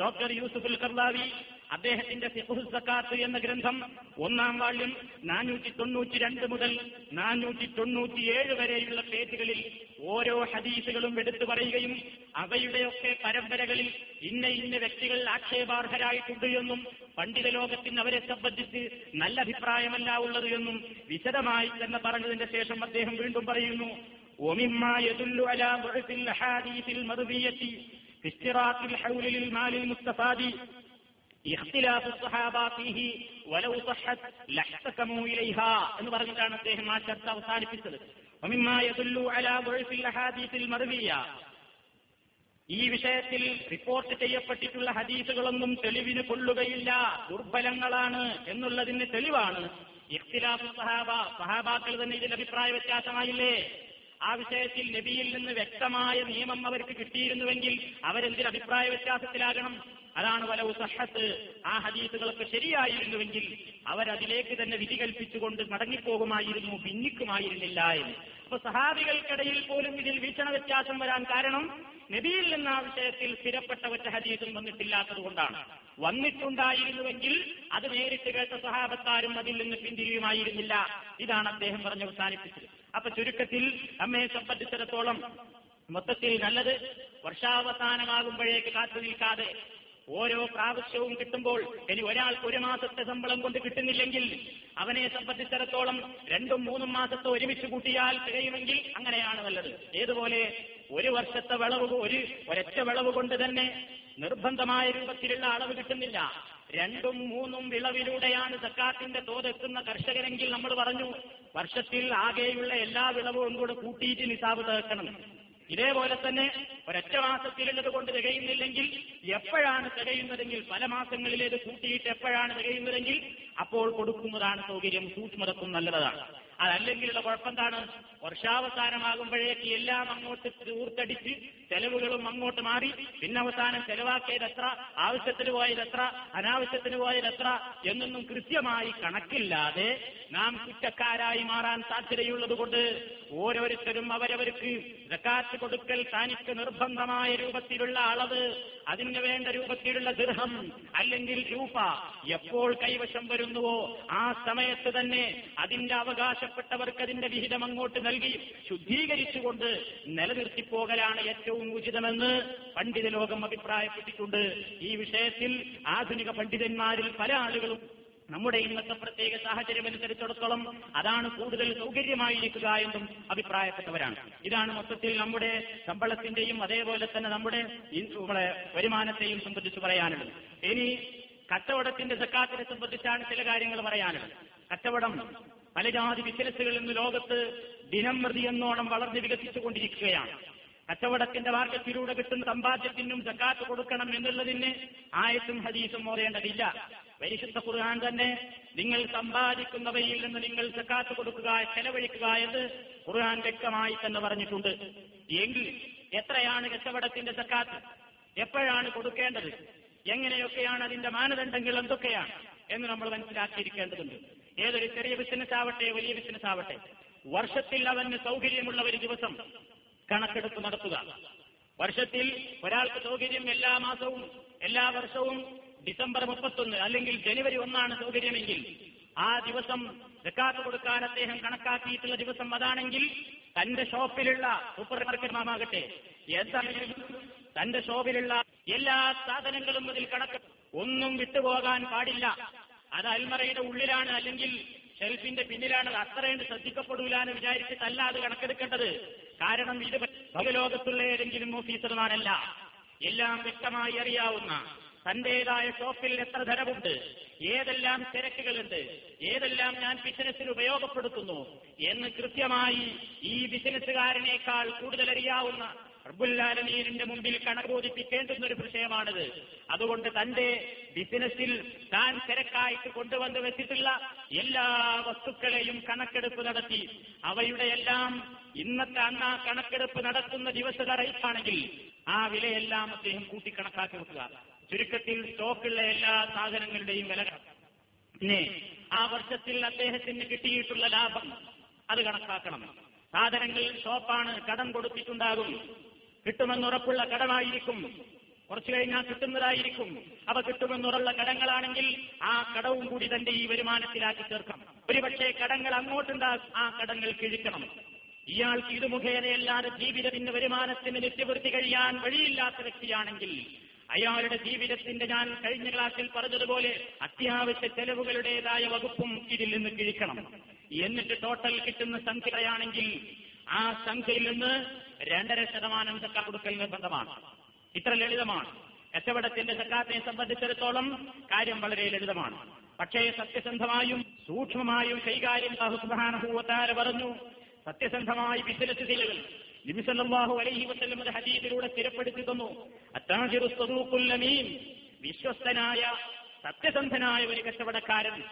ഡോക്ടർ യൂസുഫുൽ കർലാവി അദ്ദേഹത്തിന്റെ ഫിഖ്ഹുൽ സക്കാത്ത് എന്ന ഗ്രന്ഥം ഒന്നാം വാള്യം നാനൂറ്റി തൊണ്ണൂറ്റി രണ്ട് മുതൽ നാനൂറ്റി തൊണ്ണൂറ്റിയേഴ് വരെയുള്ള പേജുകളിൽ ഓരോ ഹദീസുകളും എടുത്തു പറയുകയും അവയുടെയൊക്കെ പരമ്പരകളിൽ ഇന്ന ഇന്ന വ്യക്തികൾ ആക്ഷേപാർഹരായിട്ടുണ്ട് എന്നും പണ്ഡിത ലോകത്തിന് അവരെ സംബന്ധിച്ച് നല്ല അഭിപ്രായമല്ല ഉള്ളത് എന്നും വിശദമായി തന്നെ പറഞ്ഞതിന്റെ ശേഷം അദ്ദേഹം വീണ്ടും പറയുന്നു ومما يدل على ضعف الاحاديث المرويه في اشتراط الحول للمال المستفاد എന്ന് പറഞ്ഞിട്ടാണ് അദ്ദേഹം ആ ചർച്ച അവസാനിപ്പിച്ചത്. ഈ വിഷയത്തിൽ റിപ്പോർട്ട് ചെയ്യപ്പെട്ടിട്ടുള്ള ഹദീസുകളൊന്നും തെളിവിന് കൊള്ളുകയില്ല. ദുർബലങ്ങളാണ് എന്നുള്ളതിന് തെളിവാണ് ഇഖ്തിലാഫു സഹാബ സഹാബാക്കൾ തന്നെ ഇതിൽ അഭിപ്രായ വ്യത്യാസമായില്ലേ? ആ വിഷയത്തിൽ നബിയിൽ നിന്ന് വ്യക്തമായ നിയമം അവർക്ക് കിട്ടിയിരുന്നുവെങ്കിൽ അവരെന്തിൽ അഭിപ്രായ വ്യത്യാസത്തിലാകണം? അതാണ് വലവ് സഹത്ത്. ആ ഹദീസുകളൊക്കെ ശരിയായിരുന്നുവെങ്കിൽ അവരതിലേക്ക് തന്നെ വിധി കൽപ്പിച്ചുകൊണ്ട് മടങ്ങിപ്പോകുമായിരുന്നു ഭിന്നിക്കുമായിരുന്നില്ല എന്ന്. അപ്പൊ സഹാബികൾക്കിടയിൽ പോലും ഇതിൽ വീക്ഷണ വ്യത്യാസം വരാൻ കാരണം നബിയിൽ നിന്ന് ആ വിഷയത്തിൽ സ്ഥിരപ്പെട്ട ഒറ്റ ഹദീസും വന്നിട്ടില്ലാത്തത് കൊണ്ടാണ്. വന്നിട്ടുണ്ടായിരുന്നുവെങ്കിൽ അത് നേരിട്ട് കേട്ട സഹാബത്താരും അതിൽ നിന്ന് പിന്തിരിയുമായിരുന്നില്ല. ഇതാണ് അദ്ദേഹം പറഞ്ഞ് അവസാനിപ്പിച്ചത്. അപ്പൊ ചുരുക്കത്തിൽ നമ്മെ സംബന്ധിച്ചിടത്തോളം മൊത്തത്തിൽ നല്ലത് വർഷാവസാനമാകുമ്പോഴേക്ക് കാത്തു നിൽക്കാതെ ഓരോ പ്രാവശ്യവും കിട്ടുമ്പോൾ ഇനി ഒരാൾക്ക് ഒരു മാസത്തെ ശമ്പളം കൊണ്ട് കിട്ടുന്നില്ലെങ്കിൽ അവനെ സംബന്ധിച്ചിടത്തോളം രണ്ടും മൂന്നും മാസത്തെ ഒരുമിച്ച് കൂട്ടിയാൽ തികയുമെങ്കിൽ അങ്ങനെയാണ് നല്ലത്. ഏതുപോലെ ഒരു വർഷത്തെ വിളവ് ഒരു ഒരൊറ്റ വിളവ് കൊണ്ട് തന്നെ നിർബന്ധമായ രൂപത്തിലുള്ള അളവ് കിട്ടുന്നില്ല. രണ്ടും മൂന്നും വിളവിലൂടെയാണ് സക്കാത്തിന്റെ തോതെത്തുന്ന കർഷകരെങ്കിൽ നമ്മൾ പറഞ്ഞു വർഷത്തിൽ ആകെയുള്ള എല്ലാ വിളവുകളും കൂടെ കൂട്ടിയിട്ട് നിസാബ് തീർക്കണം ഇതേപോലെ തന്നെ ഒരൊറ്റ മാസത്തിലുള്ളത് കൊണ്ട് തികയുന്നില്ലെങ്കിൽ എപ്പോഴാണ് തികയുന്നതെങ്കിൽ പല മാസങ്ങളിലേത് കൂട്ടിയിട്ട് എപ്പോഴാണ് തികയുന്നതെങ്കിൽ അപ്പോൾ കൊടുക്കുന്നതാണ് സൗകര്യം സൂക്ഷ്മതക്കും നല്ലതാണ്. അതല്ലെങ്കിലുള്ള കുഴപ്പമെന്താണ് വർഷാവസാനമാകുമ്പോഴേക്ക് എല്ലാം അങ്ങോട്ട് ഊർത്തടിച്ച് ചെലവുകളും അങ്ങോട്ട് മാറി. പിന്നെ അവസാനം ചെലവാക്കിയത് എത്ര ആവശ്യത്തിന് പോയത് എത്ര അനാവശ്യത്തിന് പോയത് എത്ര എന്നൊന്നും കൃത്യമായി കണക്കില്ലാതെ നാം കുറ്റക്കാരായി മാറാൻ സാധ്യതയുള്ളത് കൊണ്ട് ഓരോരുത്തരും അവരവർക്ക് ജക്കാത്ത് കൊടുക്കൽ തനിക്ക് നിർബന്ധമായ രൂപത്തിലുള്ള അളവ് അതിന് വേണ്ട രൂപത്തിലുള്ള ദൃഹം അല്ലെങ്കിൽ രൂപ എപ്പോൾ കൈവശം വരുന്നുവോ ആ സമയത്ത് തന്നെ അതിന്റെ അവകാശപ്പെട്ടവർക്ക് അതിന്റെ വിഹിതം അങ്ങോട്ട് നൽകി ശുദ്ധീകരിച്ചുകൊണ്ട് നിലനിർത്തിപ്പോകലാണ് ഏറ്റവും ഉചിതമെന്ന് പണ്ഡിത ലോകം അഭിപ്രായപ്പെട്ടിട്ടുണ്ട്. ഈ വിഷയത്തിൽ ആധുനിക പണ്ഡിതന്മാരിൽ പല ആളുകളും നമ്മുടെ ഇന്നത്തെ പ്രത്യേക സാഹചര്യം അനുസരിച്ചിടത്തോളം അതാണ് കൂടുതൽ സൗകര്യമായിരിക്കുക എന്നും അഭിപ്രായപ്പെട്ടവരാണ്. ഇതാണ് മൊത്തത്തിൽ നമ്മുടെ ശമ്പളത്തിന്റെയും അതേപോലെ തന്നെ നമ്മുടെ ഈ നമ്മുടെ വരുമാനത്തെയും സംബന്ധിച്ച് പറയാനുള്ളത്. ഇനി കച്ചവടത്തിന്റെ സക്കാത്തിനെ സംബന്ധിച്ചാണ് ചില കാര്യങ്ങൾ പറയാനുള്ളത്. കച്ചവടം പല ജാതി ബിസിനസ്സുകൾ ഇന്ന് ലോകത്ത് ദിനം പ്രതി എന്നോണം വളർന്ന് വികസിച്ചുകൊണ്ടിരിക്കുകയാണ്. കച്ചവടത്തിന്റെ മാർഗത്തിലൂടെ കിട്ടുന്ന സമ്പാദ്യത്തിനും ജക്കാത്ത് കൊടുക്കണം എന്നുള്ളതിന് ആയത്തും ഹദീസും ഓരേണ്ടതില്ല പരിശുദ്ധ ഖുർആൻ തന്നെ നിങ്ങൾ സമ്പാദിക്കുന്നവയിൽ നിന്ന് നിങ്ങൾ ജക്കാത്ത് കൊടുക്കുക ചെലവഴിക്കുക എന്ന് ഖുർആൻ വ്യക്തമായി തന്നെ പറഞ്ഞിട്ടുണ്ട്. എങ്കിൽ എത്രയാണ് കച്ചവടത്തിന്റെ ജക്കാത്ത്? എപ്പോഴാണ് കൊടുക്കേണ്ടത്? എങ്ങനെയൊക്കെയാണ് അതിന്റെ മാനദണ്ഡങ്ങൾ എന്തൊക്കെയാണ്? എന്ന് നമ്മൾ മനസ്സിലാക്കിയിരിക്കേണ്ടതുണ്ട്. ഏതൊരു ചെറിയ ബിസിനസ് ആവട്ടെ വലിയ ബിസിനസ് ആവട്ടെ വർഷത്തിൽ അവന് സൗകര്യമുള്ള ഒരു ദിവസം കണക്കെടുപ്പ് നടത്തുക. വർഷത്തിൽ ഒരാൾക്ക് സൗകര്യം എല്ലാ മാസവും എല്ലാ വർഷവും ഡിസംബർ മുപ്പത്തൊന്ന് അല്ലെങ്കിൽ ജനുവരി ഒന്നാണ് സൗകര്യമെങ്കിൽ ആ ദിവസം ജക്കാത്ത് കൊടുക്കാൻ അദ്ദേഹം കണക്കാക്കിയിട്ടുള്ള ദിവസം അതാണെങ്കിൽ തന്റെ ഷോപ്പിലുള്ള സൂപ്പർ മാർക്കറ്റ് മാമാകട്ടെ എന്തായാലും തന്റെ ഷോപ്പിലുള്ള എല്ലാ സാധനങ്ങളും അതിൽ കണക്ക് ഒന്നും വിട്ടുപോകാൻ പാടില്ല. അത് അൽമറയുടെ ഉള്ളിലാണ് അല്ലെങ്കിൽ ഷെൽഫിന്റെ പിന്നിലാണ് അത് അത്രയും ശ്രദ്ധിക്കപ്പെടൂല എന്ന് വിചാരിച്ചിട്ടല്ല അത് കണക്കെടുക്കേണ്ടത്. കാരണം ഇത് ലോകത്തുള്ള ഏതെങ്കിലും ഓഫീസർമാരല്ല. എല്ലാം വ്യക്തമായി അറിയാവുന്ന തന്റേതായ ഷോപ്പിൽ എത്ര ധനമുണ്ട് ഏതെല്ലാം തിരക്കുകളുണ്ട് ഏതെല്ലാം ഞാൻ ബിസിനസ്സിൽ ഉപയോഗപ്പെടുത്തുന്നു എന്ന് കൃത്യമായി ഈ ബിസിനസ്സുകാരനേക്കാൾ കൂടുതൽ അറിയാവുന്ന റബ്ബുല്ലാലമീനിന്റെ മുമ്പിൽ കണക്കോദിപ്പിക്കേണ്ടുന്ന ഒരു വിഷയമാണിത്. അതുകൊണ്ട് തന്റെ ബിസിനസ്സിൽ താൻ തിരക്കായിട്ട് കൊണ്ടുവന്ന് വെച്ചിട്ടുള്ള എല്ലാ വസ്തുക്കളെയും കണക്കെടുപ്പ് നടത്തി. അവയുടെ എല്ലാം ഇന്നത്തെ അന്ന് ആ കണക്കെടുപ്പ് നടത്തുന്ന ദിവസത റേറ്റാണെങ്കിൽ ആ വിലയെല്ലാം അദ്ദേഹം കൂട്ടിക്കണക്കാക്കി വെക്കുക. ചുരുക്കത്തിൽ സ്റ്റോക്കുള്ള എല്ലാ സാധനങ്ങളുടെയും വില പിന്നെ ആ വർഷത്തിൽ അദ്ദേഹത്തിന് കിട്ടിയിട്ടുള്ള ലാഭം അത് കണക്കാക്കണം. സാധനങ്ങൾ ഷോപ്പാണ് കടം കൊടുത്തിട്ടുണ്ടാകും. കിട്ടുമെന്നുറപ്പുള്ള കടമായിരിക്കും. കുറച്ചു കഴിഞ്ഞാൽ കിട്ടുന്നതായിരിക്കും. അവ കിട്ടുമെന്നുള്ള കടങ്ങളാണെങ്കിൽ ആ കടവും കൂടി തന്റെ ഈ വരുമാനത്തിലാക്കി ചേർക്കാം ഒരുപക്ഷെ കടങ്ങൾ അങ്ങോട്ടുണ്ടാകും ആ കടങ്ങൾ കിഴിക്കണം. ഇയാൾക്ക് ഇത് മുഖേനയല്ലാതെ ജീവിതത്തിന്റെ വരുമാനത്തിന് നിത്യവൃത്തി കഴിയാൻ വഴിയില്ലാത്ത വ്യക്തിയാണെങ്കിൽ അയാളുടെ ജീവിതത്തിന്റെ ഞാൻ കഴിഞ്ഞ ക്ലാസ്സിൽ പറഞ്ഞതുപോലെ അത്യാവശ്യ ചെലവുകളുടേതായ വകുപ്പും ഇതിൽ നിന്ന് കിഴിക്കണം. എന്നിട്ട് ടോട്ടൽ കിട്ടുന്ന സംഖ്യയാണെങ്കിൽ ആ സംഖ്യയിൽ നിന്ന് രണ്ടര ശതമാനം സക്കാ കൊടുക്കൽ നിർബന്ധമാണ് ഇത്ര ലളിതമാണ്. കച്ചവടത്തിന്റെ സക്കാത്തിനെ സംബന്ധിച്ചിടത്തോളം കാര്യം വളരെ ലളിതമാണ്. പക്ഷേ സത്യസന്ധമായും സൂക്ഷ്മമായും കൈകാര്യം സുബാനഹൂവത്താര പറഞ്ഞു. സത്യസന്ധമായി ബിസിനസ് ചിലകൾ നിമിസല്ലാഹു അലൈഹി വസ്ലം ഹദീദിലൂടെ സ്ഥിരപ്പെടുത്തി തന്നു. അത്താജിറു വിശ്വസ്തനായ സത്യസന്ധനായ ഒരു കച്ചവടക്കാരൻ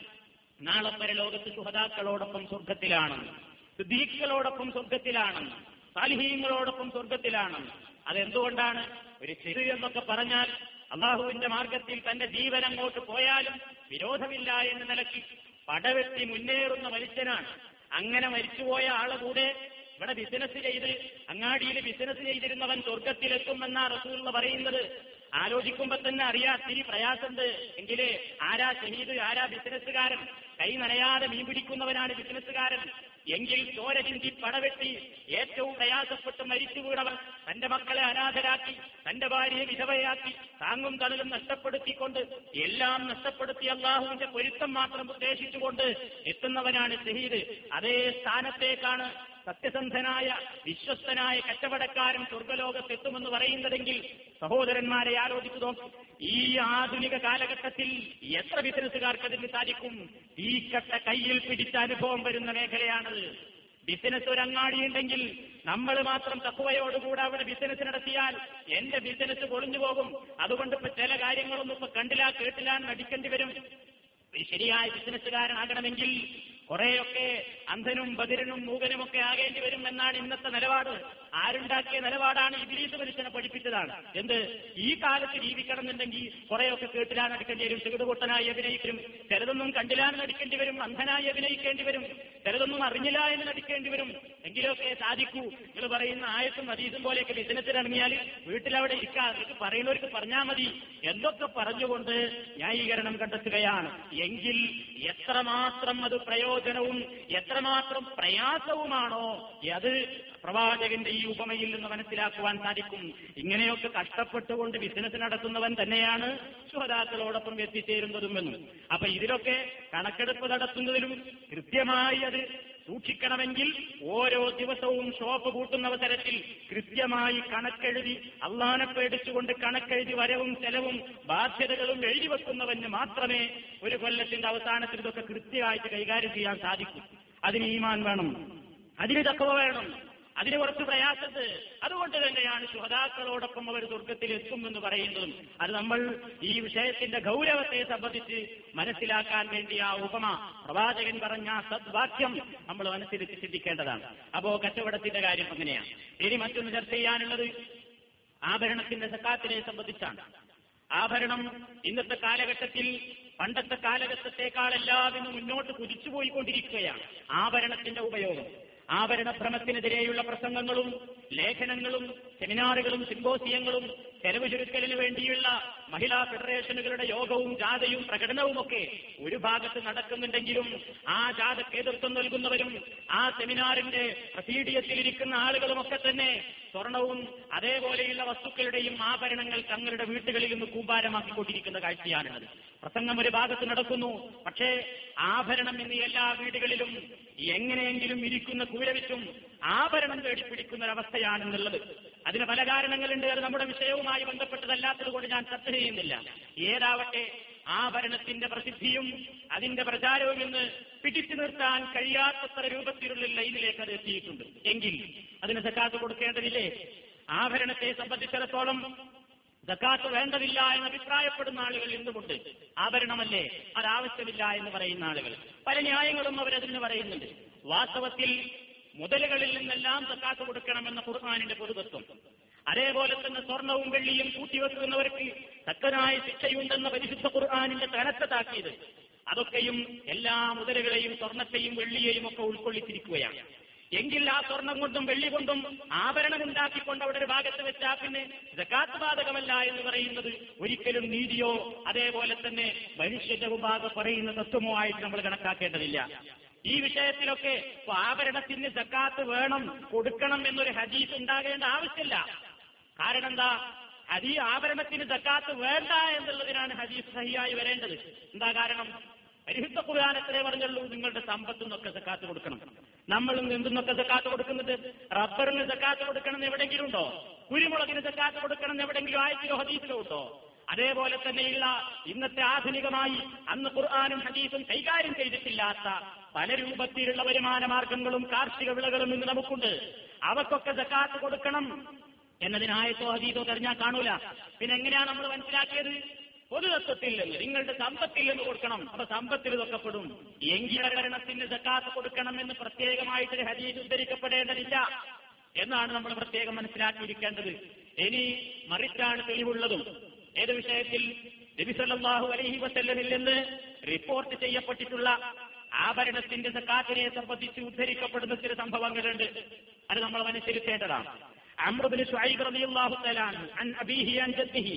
നാളെ പരലോകത്ത് സുഹതാക്കളോടൊപ്പം സ്വർഗത്തിലാണ് സിദ്ദീഖുകളോടൊപ്പം സ്വർഗത്തിലാണ് സാലിഹീങ്ങളോടൊപ്പം സ്വർഗത്തിലാണ്. അതെന്തുകൊണ്ടാണ്? ഒരു ചെറു എന്നൊക്കെ പറഞ്ഞാൽ അള്ളാഹുവിന്റെ മാർഗത്തിൽ തന്റെ ജീവൻ അങ്ങോട്ട് പോയാലും വിരോധമില്ല എന്ന നിലയ്ക്ക് പടവെട്ടി മുന്നേറുന്ന മനുഷ്യനാണ്. അങ്ങനെ മരിച്ചുപോയ ആളെ കൂടെ ഇവിടെ ബിസിനസ് ചെയ്ത് അങ്ങാടിയിൽ ബിസിനസ് ചെയ്തിരുന്നവൻ സ്വർഗത്തിലെത്തുമെന്നാ റസൂള്ള പറയുന്നത്. ആലോചിക്കുമ്പോ തന്നെ അറിയാ തിരി പ്രയാസമുണ്ട്. എങ്കിലേ ആരാ ഷഹീദ് ആരാ ബിസിനസ്സുകാരൻ കൈ നനയാതെ മീൻ പിടിക്കുന്നവനാണ് ബിസിനസ്സുകാരൻ എങ്കിൽ ചോര ചിന്തി പടവെട്ടി ഏറ്റവും പ്രയാസപ്പെട്ട് മരിച്ചു വീടവൻ തന്റെ മക്കളെ അനാഥരാക്കി തന്റെ ഭാര്യയെ വിധവയാക്കി താങ്ങും തണലും നഷ്ടപ്പെടുത്തിക്കൊണ്ട് എല്ലാം നഷ്ടപ്പെടുത്തി അള്ളാഹുവിന്റെ പൊരുത്തം മാത്രം ഉദ്ദേശിച്ചുകൊണ്ട് എത്തുന്നവനാണ് ഷഹീദ്. അതേ സ്ഥാനത്തേക്കാണ് സത്യസന്ധനായ വിശ്വസ്തനായ കച്ചവടക്കാരൻ സ്വർഗലോകത്തെത്തുമെന്ന് പറയുന്നതെങ്കിൽ സഹോദരന്മാരെ ആലോചിച്ചു ഈ ആധുനിക കാലഘട്ടത്തിൽ എത്ര ബിസിനസ്സുകാർക്ക് അതിന് സാധിക്കും? ഈ കട്ട കയ്യിൽ പിടിച്ച അനുഭവം വരുന്ന മേഖലയാണത്. ബിസിനസ് ഒരു അങ്ങാടിയുണ്ടെങ്കിൽ നമ്മൾ മാത്രം തക്കുവയോടുകൂടെ അവിടെ ബിസിനസ് നടത്തിയാൽ എന്റെ ബിസിനസ് പൊളിഞ്ഞു പോകും. അതുകൊണ്ട് ഇപ്പൊ ചില കാര്യങ്ങളൊന്നും ഇപ്പൊ കണ്ടില്ല കേട്ടില്ല നടിക്കേണ്ടി വരും. ശരിയായ ബിസിനസ്സുകാരനാകണമെങ്കിൽ കുറെയൊക്കെ അന്ധനും ബദിരനും മൂകനുമൊക്കെ ആകേണ്ടി വരും എന്നാണ് ഇന്നത്തെ നിലപാട്. ആരുണ്ടാക്കിയ നിലപാടാണ് ഇബിലീസ് മനുഷ്യനെ പഠിപ്പിച്ചതാണ്. എന്ത്? ഈ കാലത്ത് ജീവിക്കണം എന്നുണ്ടെങ്കിൽ കുറെയൊക്കെ കേട്ടിലാണ് അടുക്കേണ്ടി വരും. ചെറുതുപൊട്ടനായി അഭിനയിക്കും. ചിലതൊന്നും കണ്ടില്ലാന്ന് നടിക്കേണ്ടി വരും. അന്ധനായി അഭിനയിക്കേണ്ടി വരും. ചിലതൊന്നും അറിഞ്ഞില്ല എന്ന് നടിക്കേണ്ടി വരും. എങ്കിലൊക്കെ സാധിക്കൂ. നിങ്ങൾ പറയുന്ന ആയത്തും അതീതും പോലെയൊക്കെ ബിസിനസ്സിൽ ഇറങ്ങിയാൽ വീട്ടിലവിടെ ഇരിക്കാം. പറയുന്നവർക്ക് പറഞ്ഞാൽ മതി. എന്തൊക്കെ പറഞ്ഞുകൊണ്ട് ന്യായീകരണം കണ്ടെത്തുകയാണ്? എങ്കിൽ എത്രമാത്രം അത് പ്രയോജനവും എത്രമാത്രം പ്രയാസവുമാണോ അത് പ്രവാചകന്റെ ഈ ഉപമയിൽ നിന്ന് മനസ്സിലാക്കുവാൻ സാധിക്കും. ഇങ്ങനെയൊക്കെ കഷ്ടപ്പെട്ടുകൊണ്ട് ബിസിനസ് നടത്തുന്നവൻ തന്നെയാണ് ശുഹതാക്കളോടൊപ്പം എത്തിച്ചേരുന്നതും എന്നും. അപ്പൊ ഇതിലൊക്കെ കണക്കെടുപ്പ് നടത്തുന്നതിലും കൃത്യമായി അത് സൂക്ഷിക്കണമെങ്കിൽ ഓരോ ദിവസവും ഷോപ്പ് കൂട്ടുന്ന അവസരത്തിൽ കൃത്യമായി കണക്കെഴുതി അള്ളാനെ പേടിച്ചുകൊണ്ട് കണക്കെഴുതി വരവും ചെലവും ബാധ്യതകളും എഴുതി വെക്കുന്നവന് മാത്രമേ ഒരു കൊല്ലത്തിന്റെ അവസാനത്തിൽ ഇതൊക്കെ കൃത്യമായിട്ട് കൈകാര്യം ചെയ്യാൻ സാധിക്കൂ. അതിന് ഈമാൻ വേണം. അതിന് തക്കവ വേണം. അതിന് കുറച്ച് പ്രയാസത്ത് അതുകൊണ്ട് തന്നെയാണ് ശുഹതാക്കളോടൊപ്പം അവർ സ്വർഗത്തിൽ എത്തുമെന്ന് പറയുന്നതും. അത് നമ്മൾ ഈ വിഷയത്തിന്റെ ഗൗരവത്തെ സംബന്ധിച്ച് മനസ്സിലാക്കാൻ വേണ്ടി ആ ഉപമ പ്രവാചകൻ പറഞ്ഞ സദ്വാക്യം നമ്മൾ മനസ്സിൽ ചിന്തിക്കേണ്ടതാണ്. അപ്പോ കച്ചവടത്തിന്റെ കാര്യം അങ്ങനെയാണ് ഇനി മറ്റൊന്ന് ചർച്ച ചെയ്യാനുള്ളത് ആഭരണത്തിന്റെ സക്കാത്തിനെ സംബന്ധിച്ചാണ്. ആഭരണം ഇന്നത്തെ കാലഘട്ടത്തിൽ പണ്ടത്തെ കാലഘട്ടത്തെക്കാളെല്ലാം ഇന്ന് മുന്നോട്ട് കുതിച്ചുപോയിക്കൊണ്ടിരിക്കുകയാണ്. ആഭരണത്തിന്റെ ഉപയോഗം. ആഭരണഭ്രമത്തിനെതിരെയുള്ള പ്രസംഗങ്ങളും ലേഖനങ്ങളും സെമിനാറുകളും സിംബോസിയങ്ങളും ചെലവ് ചുരുക്കലിന് വേണ്ടിയുള്ള മഹിളാ ഫെഡറേഷനുകളുടെ യോഗവും ജാഥയും പ്രകടനവുമൊക്കെ ഒരു ഭാഗത്ത് നടക്കുന്നുണ്ടെങ്കിലും ആ ജാഥയ്ക്ക് നേതൃത്വം നൽകുന്നവരും ആ സെമിനാറിന്റെ പ്രസീഡിയത്തിലിരിക്കുന്ന ആളുകളുമൊക്കെ തന്നെ സ്വർണവും അതേപോലെയുള്ള വസ്തുക്കളുടെയും ആഭരണങ്ങൾ തങ്ങളുടെ വീട്ടുകളിൽ നിന്ന് കൂമ്പാരമാക്കിക്കൊണ്ടിരിക്കുന്ന കാഴ്ചയാണുള്ളത്. പ്രസംഗം ഒരു ഭാഗത്ത് നടക്കുന്നു. പക്ഷേ ആഭരണം ഇന്ന് എല്ലാ വീടുകളിലും എങ്ങനെയെങ്കിലും ഇരിക്കുന്ന കൂരവിറ്റും ആഭരണം തേടി പിടിക്കുന്ന ഒരവസ്ഥയാണെന്നുള്ളത് അതിന് പല കാരണങ്ങളുണ്ട്. അത് നമ്മുടെ വിഷയവുമായി ബന്ധപ്പെട്ടതല്ലാത്തത് കൊണ്ട് ഞാൻ ചർച്ച ചെയ്യുന്നില്ല. ഏതാവട്ടെ ആഭരണത്തിന്റെ പ്രസിദ്ധിയും അതിന്റെ പ്രചാരവും ഇന്ന് പിടിച്ചു നിർത്താൻ കഴിയാത്തത്ര രൂപത്തിലുള്ള ലൈനിലേക്ക് അത് എത്തിയിട്ടുണ്ട്. എങ്കിൽ അതിന് സക്കാത്ത് കൊടുക്കേണ്ടതില്ലേ? ആഭരണത്തെ സംബന്ധിച്ചിടത്തോളം സക്കാത്ത് വേണ്ടതില്ല എന്ന് അഭിപ്രായപ്പെടുന്ന ആളുകൾ എന്തുകൊണ്ട്? ആഭരണമല്ലേ? അതാവശ്യമില്ല എന്ന് പറയുന്ന ആളുകൾ. പല ന്യായങ്ങളും അവരതിന് പറയുന്നുണ്ട്. വാസ്തവത്തിൽ മുതലുകളിൽ നിന്നെല്ലാം സക്കാത്ത് കൊടുക്കണമെന്ന ഖുർആാനിന്റെ പൊതുതത്വം. അതേപോലെ തന്നെ സ്വർണവും വെള്ളിയും കൂട്ടിവെക്കുന്നവർക്ക് തക്കനായ ശിക്ഷയുണ്ടെന്ന പരിശുദ്ധ ഖുർആാനിന്റെ കനത്ത താക്കീത് അതൊക്കെയും എല്ലാ മുതലുകളെയും സ്വർണത്തെയും വെള്ളിയെയും ഒക്കെ ഉൾക്കൊള്ളിച്ചിരിക്കുകയാണ്. എങ്കിൽ ആ സ്വർണം കൊണ്ടും വെള്ളി കൊണ്ടും ആഭരണം ഉണ്ടാക്കിക്കൊണ്ട് അവിടെ ഒരു ഭാഗത്ത് വെച്ചാൽ പിന്നെ ജക്കാത്ത് ബാധകമല്ല എന്ന് പറയുന്നത്. ഒരിക്കലും നീതിയോ അതേപോലെ തന്നെ മനുഷ്യന്റെ വിഭാഗം പറയുന്ന തത്വമോ ആയിട്ട് നമ്മൾ കണക്കാക്കേണ്ടതില്ല. ഈ വിഷയത്തിലൊക്കെ ആഭരണത്തിന് ജക്കാത്ത് വേണം കൊടുക്കണം എന്നൊരു ഹദീസ് ഉണ്ടാകേണ്ട ആവശ്യമില്ല. കാരണം എന്താ ഹദീ ആഭരണത്തിന് ജക്കാത്ത് വേണ്ട എന്നുള്ളതിനാണ് ഹദീസ് സഹിയായി വരേണ്ടത്. എന്താ കാരണം? പരിശുദ്ധ ഖുർആൻ എത്രേ പറഞ്ഞുള്ളൂ നിങ്ങളുടെ സമ്പത്തുന്നൊക്കെ സക്കാത്ത് കൊടുക്കണം. നമ്മൾ എന്തെന്നൊക്കെ സക്കാത്ത് കൊടുക്കുന്നത് റബ്ബറിന് സക്കാത്ത് കൊടുക്കണം എവിടെയെങ്കിലും ഉണ്ടോ? കുരുമുളകിന് സക്കാത്ത് കൊടുക്കണം എവിടെയെങ്കിലും ആയിരത്തിലോ ഹദീസിലോ ഉണ്ടോ? അതേപോലെ തന്നെയുള്ള ഇന്നത്തെ ആധുനികമായി അന്ന് ഖുർആാനും ഹദീസും കൈകാര്യം ചെയ്തിട്ടില്ലാത്ത പല രൂപത്തിലുള്ള വരുമാന മാർഗങ്ങളും കാർഷിക വിളകളും ഇന്ന് നമുക്കുണ്ട്. അവക്കൊക്കെ സക്കാത്ത് കൊടുക്കണം. എന്നതിനായത്തോ ഹദീസോ തെരഞ്ഞാൽ കാണൂല. പിന്നെ എങ്ങനെയാണ് നമ്മൾ മനസ്സിലാക്കിയത്? പൊതുതത്വത്തിൽ നിങ്ങളുടെ സമ്പത്തിൽ കൊടുക്കണം. അപ്പൊ സമ്പത്തിൽ ഇതൊക്കെ എങ്കിലകരണത്തിന് സക്കാത്ത് കൊടുക്കണം എന്ന് പ്രത്യേകമായിട്ട് ഹരീജ് ഉദ്ധരിക്കപ്പെടേണ്ടതില്ല എന്നാണ് നമ്മൾ പ്രത്യേകം മനസ്സിലാക്കിയിരിക്കേണ്ടത്. ഇനി മറിച്ചാണ് തെളിവുള്ളതും. ഏത് വിഷയത്തിൽ? നബിസല്ലാഹു അലഹി വസല്ലമിൽ നിന്ന് റിപ്പോർട്ട് ചെയ്യപ്പെട്ടിട്ടുള്ള ആഭരണത്തിന്റെ സക്കാത്തിനെ സംബന്ധിച്ച് ഉദ്ധരിക്കപ്പെടുന്ന ചില സംഭവങ്ങളുണ്ട്. അത് നമ്മൾ മനസ്സിരുത്തേണ്ടതാണ് അമൃതിന് ഷുഐബ് റളിയല്ലാഹു തആല അൻ ജദ്ദിഹി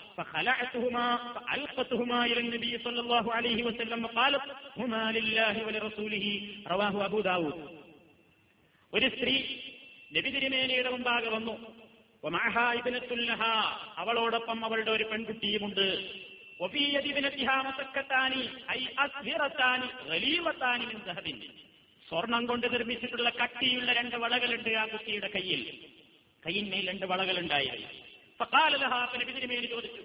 فخلعتهما فألقتهما إلى النبي صلى الله عليه وسلم وقالت هما لله ولرسوله رواه أبو داود ഒരു സ്ത്രീ നബി തിരുമേനയുടെ മുമ്പാകെ വന്നു വമാഹായിബിനത്തുല്ലഹ അവളോടൊപ്പം അവളുടെ ഒരു പെൺകുട്ടിയുമുണ്ട് സ്വർണം കൊണ്ട് നിർമ്മിച്ചിട്ടുള്ള കട്ടിയുള്ള രണ്ട് വളകളുണ്ട് ആ കുട്ടിയുടെ കയ്യിൽ കയ്യിന്മേൽ രണ്ട് ചോദിച്ചു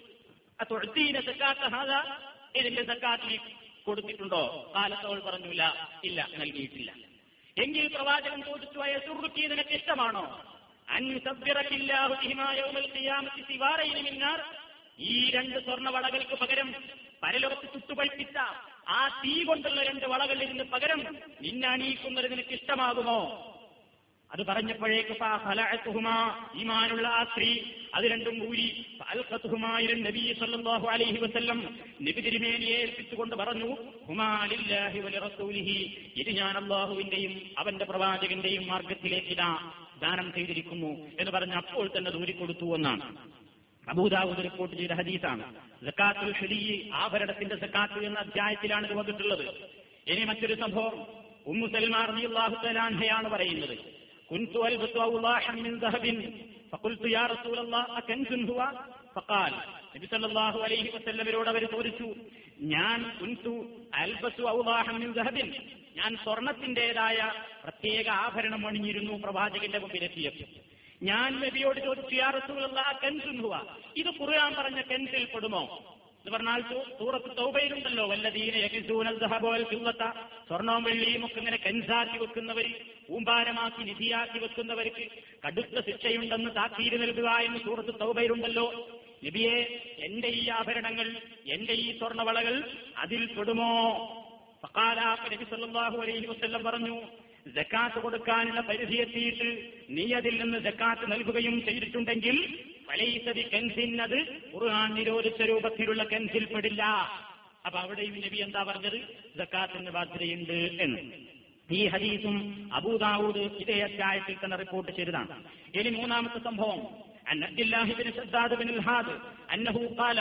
ഇതിന്റെ കൊടുത്തിട്ടുണ്ടോ? കാലത്തവൾ പറഞ്ഞില്ല ഇല്ല നൽകിയിട്ടില്ല. എങ്കിൽ പ്രവാചകൻ ചോദിച്ചു അയ സുഹൃത്തി നിനക്ക് ഇഷ്ടമാണോ? ഈ രണ്ട് സ്വർണ വളകൾക്ക് പകരം പരലോകത്ത് ചുട്ടുപഴിപ്പിച്ച ആ തീ കൊണ്ടുള്ള രണ്ട് വളകളിൽ നിന്ന് പകരം നിന്നെ അണിയിക്കുന്നത് നിനക്ക് ഇഷ്ടമാകുമോ? അത് പറഞ്ഞപ്പോഴേക്ക് ഈമാനുള്ള ആ സ്ത്രീ അത് രണ്ടും ഊരി നബി സല്ലല്ലാഹു അലൈഹി വസല്ലം നബി തിരുമേനിയെ ഏൽപ്പിച്ചുകൊണ്ട് പറഞ്ഞു ഹുമാലില്ലാഹി റസൂലിഹി ഇത് ഞാൻ അള്ളാഹുവിന്റെയും അവന്റെ പ്രവാചകന്റെയും മാർഗത്തിലേക്ക് ഇതാ ദാനം ചെയ്തിരിക്കുന്നു എന്ന് പറഞ്ഞ് അപ്പോൾ തന്നെ ദൂരിക്കൊടുത്തു എന്നാണ്. അബൂദാവൂദ് റിപ്പോർട്ട് ചെയ്ത ഹദീസാണ്. സക്കാത്തുൽ ഷെലി ആഭരണത്തിന്റെ സക്കാത്ത് എന്ന അധ്യായത്തിലാണ് ഇത് വന്നിട്ടുള്ളത്. ഇനി മറ്റൊരു സംഭവം ഉമ്മു സൽമാർ റളിയല്ലാഹു തലാൻഹയാണ് പറയുന്നത്. كنت ألبس أوضاحا من ذهب فقلت يا رسول الله أكنز هو فقال നബി സല്ലല്ലാഹു അലൈഹി വസല്ലമരോട് അവർ ചോദിച്ചു ഞാൻ കുൻതു അൽബസു ഔദാഹം മിൻ ദഹബിൻ ഞാൻ സ്വർണത്തിന്റേതായ പ്രത്യേക ആഭരണം അണിഞ്ഞിരുന്നു പ്രവാചകന്റെ മുമ്പിലെത്തിയപ്പോൾ ഞാൻ നബിയോട് ചോദിച്ചു യാ റസൂലല്ലാഹ് കൻസുൻ ഹുവ ഇത് ഖുർആൻ പറഞ്ഞ കൻസിൽ പെടുമോ എന്ന് പറഞ്ഞാൽ സൂറത്ത് തൗബയിലുണ്ടല്ലോ വല്ലതീന ഫില്ലത സ്വർണവും വെള്ളിയും ഒക്കെ ഇങ്ങനെ കൻസാക്കി വെക്കുന്നവർ കൂമ്പാരമാക്കി നിധിയാക്കി വെക്കുന്നവർക്ക് കടുത്ത ശിക്ഷയുണ്ടെന്ന് താക്കീര് നൽകുക എന്ന് സൂറത്ത് തൗബയിലുണ്ടല്ലോ. നബിയെ എന്റെ ഈ ആഭരണങ്ങൾ എന്റെ ഈ സ്വർണവളകൾ അതിൽ പെടുമോ? ഫഖാലാഖ് നബി അലൈഹി വസല്ലം പറഞ്ഞു ജക്കാത്ത് കൊടുക്കാനുള്ള പരിധി എത്തിയിട്ട് നീ അതിൽ നിന്ന് ജക്കാത്ത് നൽകുകയും ചെയ്തിട്ടുണ്ടെങ്കിൽ വലൈസതി കെൻസിൻ അത് ഖുർആൻ നിരോധിച്ച രൂപത്തിലുള്ള കെൻസിൽ പെടില്ല അപ്പൊ അവിടെയും നബി എന്താ പറഞ്ഞത് ജക്കാത്തിന് ബാധ്യതയുണ്ട് എന്ന് ഈ ഹദീസും അബൂദാവൂദ് ഇതേ അധ്യായത്തിൽ തന്നെ റിപ്പോർട്ട് ചെയ്തതാണ് ഇനി മൂന്നാമത്തെ സംഭവം عن عبد الله بن شداد بن الهاد أنه قال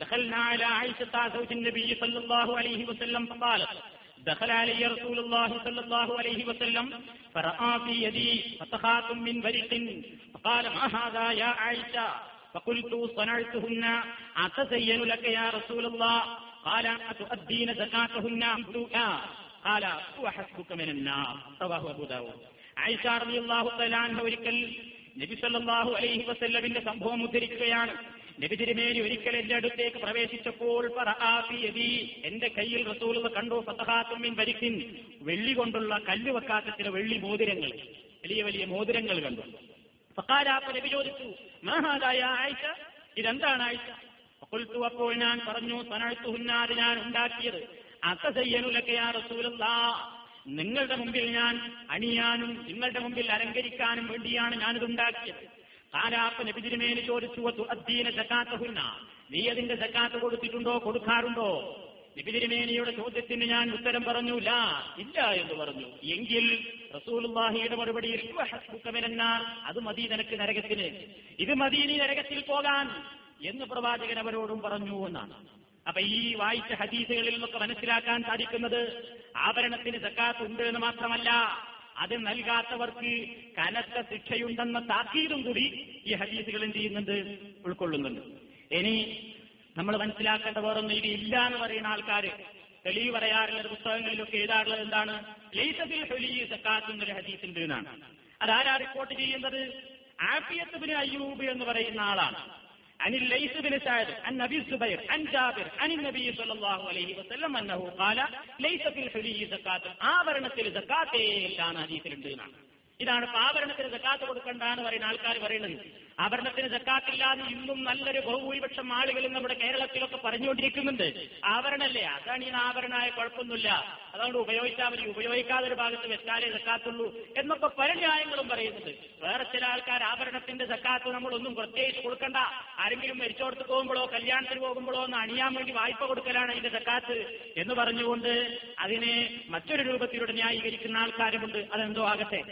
دخلنا على عائشة زوج النبي صلى الله عليه وسلم فقالت دخل علي رسول الله صلى الله عليه وسلم فرأى في يدي فتخات من برق فقال ما هذا يا عائشة فقلت صنعتهن أتزين لك يا رسول الله قال أتؤدين زكاتهن أمسوكا قال هو حسبك من النار رواه أبو داود عائشة رضي الله تعالى عنها ഒരിക്കൽ നബി സല്ലല്ലാഹു അലൈഹി വസല്ലമിന്റെ സംഭവം ഉദ്ധരിക്കുകയാണ് നബി തിരുമേനി ഒരിക്കൽ എന്റെ അടുത്തേക്ക് പ്രവേശിച്ചപ്പോൾ എന്റെ കയ്യിൽ റസൂൽ കണ്ടു ഫതഹാത്തുമിൻ വരിക്കിൻ. വെള്ളി കൊണ്ടുള്ള കല്ല് വെക്കാത്ത ചില വെള്ളി മോതിരങ്ങൾ വലിയ വലിയ മോതിരങ്ങൾ കണ്ടു. നബി ചോദിച്ചു മഹാദായ ആയിഷ? ഇതെന്താണ് ആയിഷ? ഫഖുൽതു അപ്പോൾ ഞാൻ പറഞ്ഞു സനഴ്ത്തുഹുന്നാത് ഞാൻ ഉണ്ടാക്കിയത്. അത്തസയ്യനുലക്കയാ റസൂലല്ലാ നിങ്ങളുടെ മുമ്പിൽ ഞാൻ അണിയാനും നിങ്ങളുടെ മുമ്പിൽ അലങ്കരിക്കാനും വേണ്ടിയാണ് ഞാനിത് ഉണ്ടാക്കിയത്. കാലാപ്പ നബിതിരുമേന് ചോദിച്ചു അദ്ദീന ജക്കാത്തഹുന്ന നീ അതിന്റെ ജക്കാത്ത് കൊടുത്തിട്ടുണ്ടോ? കൊടുക്കാറുണ്ടോ? നബിതിരുമേനിയുടെ ചോദ്യത്തിന് ഞാൻ ഉത്തരം പറഞ്ഞു ഇല്ല എന്ന് പറഞ്ഞു. എങ്കിൽ റസൂലുള്ളാഹിയുടെ മറുപടിയിൽ അത് മതി നിനക്ക് നരകത്തിന്. ഇത് മതി നീ നരകത്തിൽ പോകാൻ എന്ന് പ്രവാചകൻ അവരോടും പറഞ്ഞു എന്നാണ്. അപ്പൊ ഈ വായിച്ച ഹദീസുകളിൽ നിന്നൊക്കെ മനസ്സിലാക്കാൻ സാധിക്കുന്നത് ആഭരണത്തിന് സക്കാത്ത് ഉണ്ട് എന്ന് മാത്രമല്ല അത് നൽകാത്തവർക്ക് കനത്ത ശിക്ഷയുണ്ടെന്ന താക്കീതും കൂടി ഈ ഹദീസുകൾ എന്ത് ചെയ്യുന്നുണ്ട്? ഉൾക്കൊള്ളുന്നുണ്ട്. ഇനി നമ്മൾ മനസ്സിലാക്കേണ്ട വേറൊന്നും ഇത് ഇല്ല എന്ന് പറയുന്ന ആൾക്കാര് തെളിവ് പറയാറുള്ള പുസ്തകങ്ങളിലൊക്കെ എഴുതാറുള്ളത് എന്താണ്? ഹൊലി സക്കാത്തുന്നൊരു ഹദീസുണ്ട് എന്നാണ് അതാരാ റിപ്പോർട്ട് ചെയ്യുന്നത്? ആഫിയത്തുബിന് അയ്യൂബ് എന്ന് പറയുന്ന ആളാണ്. عن الليث بن سعد عن ابي الزبير عن جابر عن النبي صلى الله عليه وسلم انه قال ليس في الحلي زكاة ആഭരണത്തിൽ സക്കാത്തേ ഇല്ലാണ് ഹദീസിലുണ്ട് എന്നാണ് ഇതാണ് ഇപ്പൊ ആഭരണത്തിന് സക്കാത്ത് കൊടുക്കണ്ട എന്ന് പറയുന്ന ആൾക്കാർ പറയുന്നത് ആഭരണത്തിന് സക്കാത്തില്ലാന്ന് ഇന്നും നല്ലൊരു ബഹുഭൂരിപക്ഷം ആളുകളും നമ്മുടെ കേരളത്തിലൊക്കെ പറഞ്ഞുകൊണ്ടിരിക്കുന്നുണ്ട്. ആവരണല്ലേ അതാണ് ഈ ആഭരണമായ കുഴപ്പമൊന്നുമില്ല. അതുകൊണ്ട് ഉപയോഗിച്ചാൽ മതി. ഉപയോഗിക്കാതെ ഒരു ഭാഗത്ത് വെച്ചാലേ സക്കാത്തുള്ളൂ എന്നൊക്കെ പല ന്യായങ്ങളും പറയുന്നുണ്ട്. വേറെ ചില ആൾക്കാർ ആഭരണത്തിന്റെ സക്കാത്ത് നമ്മളൊന്നും പ്രത്യേകിച്ച് കൊടുക്കണ്ട. ആരെങ്കിലും മരിച്ചോടത്ത് പോകുമ്പോഴോ കല്യാണത്തിന് പോകുമ്പോഴോ ഒന്ന് അണിയാൻ വേണ്ടി വായ്പ കൊടുക്കലാണ് അതിന്റെ സക്കാത്ത് എന്ന് പറഞ്ഞുകൊണ്ട് അതിനെ മറ്റൊരു രൂപത്തിലൂടെ ന്യായീകരിക്കുന്ന ആൾക്കാരുമുണ്ട്. അതെന്തോ ആകട്ടെ?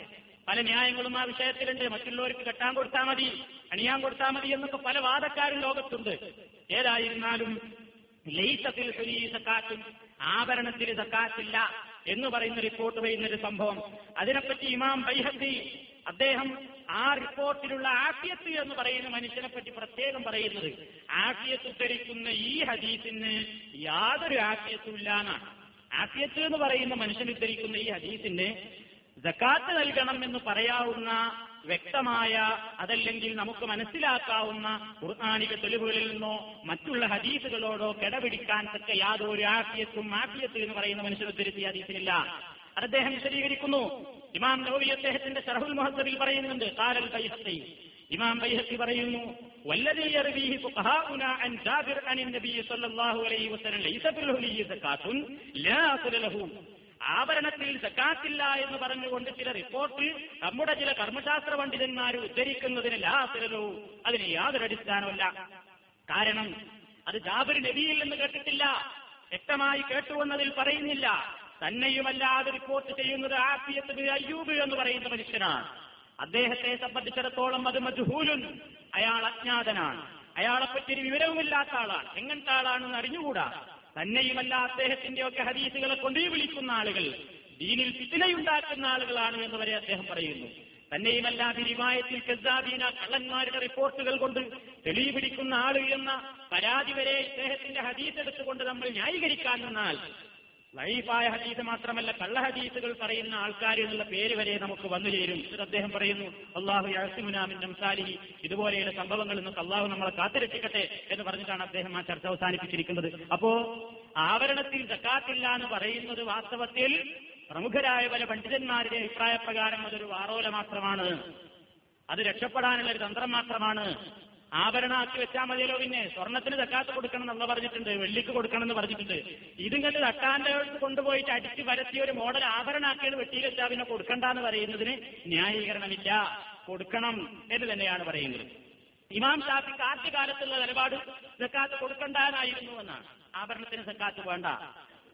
പല ന്യായങ്ങളും ആ വിഷയത്തിലുണ്ട്. മറ്റുള്ളവർക്ക് കെട്ടാൻ കൊടുത്താൽ മതി അണിയാൻ കൊടുത്താൽ മതി എന്നൊക്കെ പല വാദക്കാരും ലോകത്തുണ്ട്. ഏതായിരുന്നാലും ലൈസത്തിൽ സക്കാത്തും ആഭരണത്തിൽ സക്കാത്തില്ല എന്ന് പറയുന്ന റിപ്പോർട്ട് ചെയ്യുന്ന ഒരു സംഭവം. അതിനെപ്പറ്റി ഇമാം ബൈഹത്തി അദ്ദേഹം ആ റിപ്പോർട്ടിലുള്ള ആഫിയത്ത് എന്ന് പറയുന്ന മനുഷ്യനെ പറ്റി പ്രത്യേകം പറയുന്നത്. ആഫിയത്ത് ഉദ്ധരിക്കുന്ന ഈ ഹദീസിന് യാതൊരു ആഫിയത്തും ഇല്ല എന്നാണ് ആഫിയത്ത് എന്ന് പറയുന്ന മനുഷ്യൻ ഉദ്ധരിക്കുന്ന ഈ ഹദീസിന് ജക്കാത്ത് നൽകണം എന്ന് പറയാവുന്ന വ്യക്തമായ അതല്ലെങ്കിൽ നമുക്ക് മനസ്സിലാക്കാവുന്ന ഖുർആാനിക തെളിവുകളിൽ നിന്നോ മറ്റുള്ള ഹദീസുകളോടോ കിടപിടിക്കാൻ തക്ക യാതൊരു ആഫിയത്തും ആഫിയത്ത് എന്ന് പറയുന്ന മനുഷ്യർ ഉദ്ധരിച്ച ഹദീസിനില്ല അത് അദ്ദേഹം വിശദീകരിക്കുന്നു ഇമാം നവവി അദ്ദേഹത്തിന്റെ ഷറഹുൽ മുഹദ്ദബിൽ പറയുന്നുണ്ട് കാലൽ ബൈഹത്തി ഇമാം ബൈഹത്തി പറയുന്നു والذي يرويه فقهاؤنا عن جابر عن النبي صلى الله عليه وسلم ليس في الهلي زكاة لا أصل له ആഭരണത്തിൽ സക്കാത്തില്ല എന്ന് പറഞ്ഞുകൊണ്ട് ചില റിപ്പോർട്ട് നമ്മുടെ ചില കർമ്മശാസ്ത്ര പണ്ഡിതന്മാർ ഉദ്ധരിക്കുന്നതിന് ലാസരലോ അതിന് യാതൊരു അടിസ്ഥാനമല്ല കാരണം അത് ജാബിർ നബിയിൽ നിന്ന് കേട്ടിട്ടില്ല. വ്യക്തമായി കേട്ടുവെന്നതിൽ പറയുന്നില്ല. തന്നെയുമല്ലാതെ റിപ്പോർട്ട് ചെയ്യുന്നത് ആഫിയത്ത് അയ്യൂബ് എന്ന് പറയുന്ന മനുഷ്യനാണ്. അദ്ദേഹത്തെ സംബന്ധിച്ചിടത്തോളം അത് മജ്ഹൂലുൻ. അയാൾ അജ്ഞാതനാണ്. അയാളെപ്പറ്റി ഒരു വിവരവുമില്ലാത്ത ആളാണ്. എങ്ങനത്തെ ആളാണെന്ന് അറിഞ്ഞുകൂടാ? തന്നെയുമല്ല അദ്ദേഹത്തിന്റെ ഒക്കെ ഹദീസുകളെ കൊണ്ടേ വിളിക്കുന്ന ആളുകൾ. ദീനിൽ ഫിത്തിനയുണ്ടാക്കുന്ന ആളുകളാണ് എന്ന് വരെ അദ്ദേഹം പറയുന്നു. തന്നെയുമല്ല തിരിവായത്തിൽ കസാബീന കള്ളന്മാരുടെ റിപ്പോർട്ടുകൾ കൊണ്ട് തെളിവ് പിടിക്കുന്ന ആൾ എന്ന പരാതി വരെ ഇദ്ദേഹത്തിന്റെ ഹദീസ് എടുത്തുകൊണ്ട് നമ്മൾ ന്യായീകരിക്കാൻ നിന്നാൽ ലൈഫായ ഹദീസ് മാത്രമല്ല കള്ള ഹദീസുകൾ പറയുന്ന ആൾക്കാർ എന്നുള്ള പേര് വരെ നമുക്ക് വന്നു ചേരും. അദ്ദേഹം പറയുന്നു അള്ളാഹു യാസിമുനാമിൻ സാലിഹി ഇതുപോലെയുള്ള സംഭവങ്ങളിൽ നിന്ന് അള്ളാഹു നമ്മളെ കാത്തിരക്ഷിക്കട്ടെ എന്ന് പറഞ്ഞിട്ടാണ് അദ്ദേഹം ആ ചർച്ച അവസാനിപ്പിച്ചിരിക്കുന്നത്. അപ്പോ ആവരണത്തിൽ ജക്കാത്തില്ല എന്ന് പറയുന്നത് വാസ്തവത്തിൽ പ്രമുഖരായ പല പണ്ഡിതന്മാരുടെ അഭിപ്രായ പ്രകാരം അതൊരു വാറോല മാത്രമാണ്. അത് രക്ഷപ്പെടാനുള്ള ഒരു തന്ത്രം മാത്രമാണ്. ആഭരണമാക്കി വെച്ചാൽ മതിയല്ലോ പിന്നെ. സ്വർണത്തിന് തക്കാത്ത് കൊടുക്കണം എന്നുള്ള പറഞ്ഞിട്ടുണ്ട്. വെള്ളിക്ക് കൊടുക്കണം എന്ന് പറഞ്ഞിട്ടുണ്ട്. ഇതും കണ്ട് തട്ടാന്റെ കൊണ്ടുപോയിട്ട് അടിച്ച് പരത്തിയ ഒരു മോഡൽ ആഭരണമാക്കിയത് വെട്ടിയിൽ വെച്ചാൽ പിന്നെ കൊടുക്കണ്ട എന്ന് പറയുന്നതിന് ന്യായീകരണമില്ല. കൊടുക്കണം എന്ന് തന്നെയാണ് പറയുന്നത്. ഇമാം ഷാഫിക്ക് ആദ്യകാലത്തുള്ള നിലപാട് സക്കാത്ത് കൊടുക്കണ്ടെന്നായിരുന്നു എന്നാണ്. ആഭരണത്തിന് സക്കാത്ത് വേണ്ട.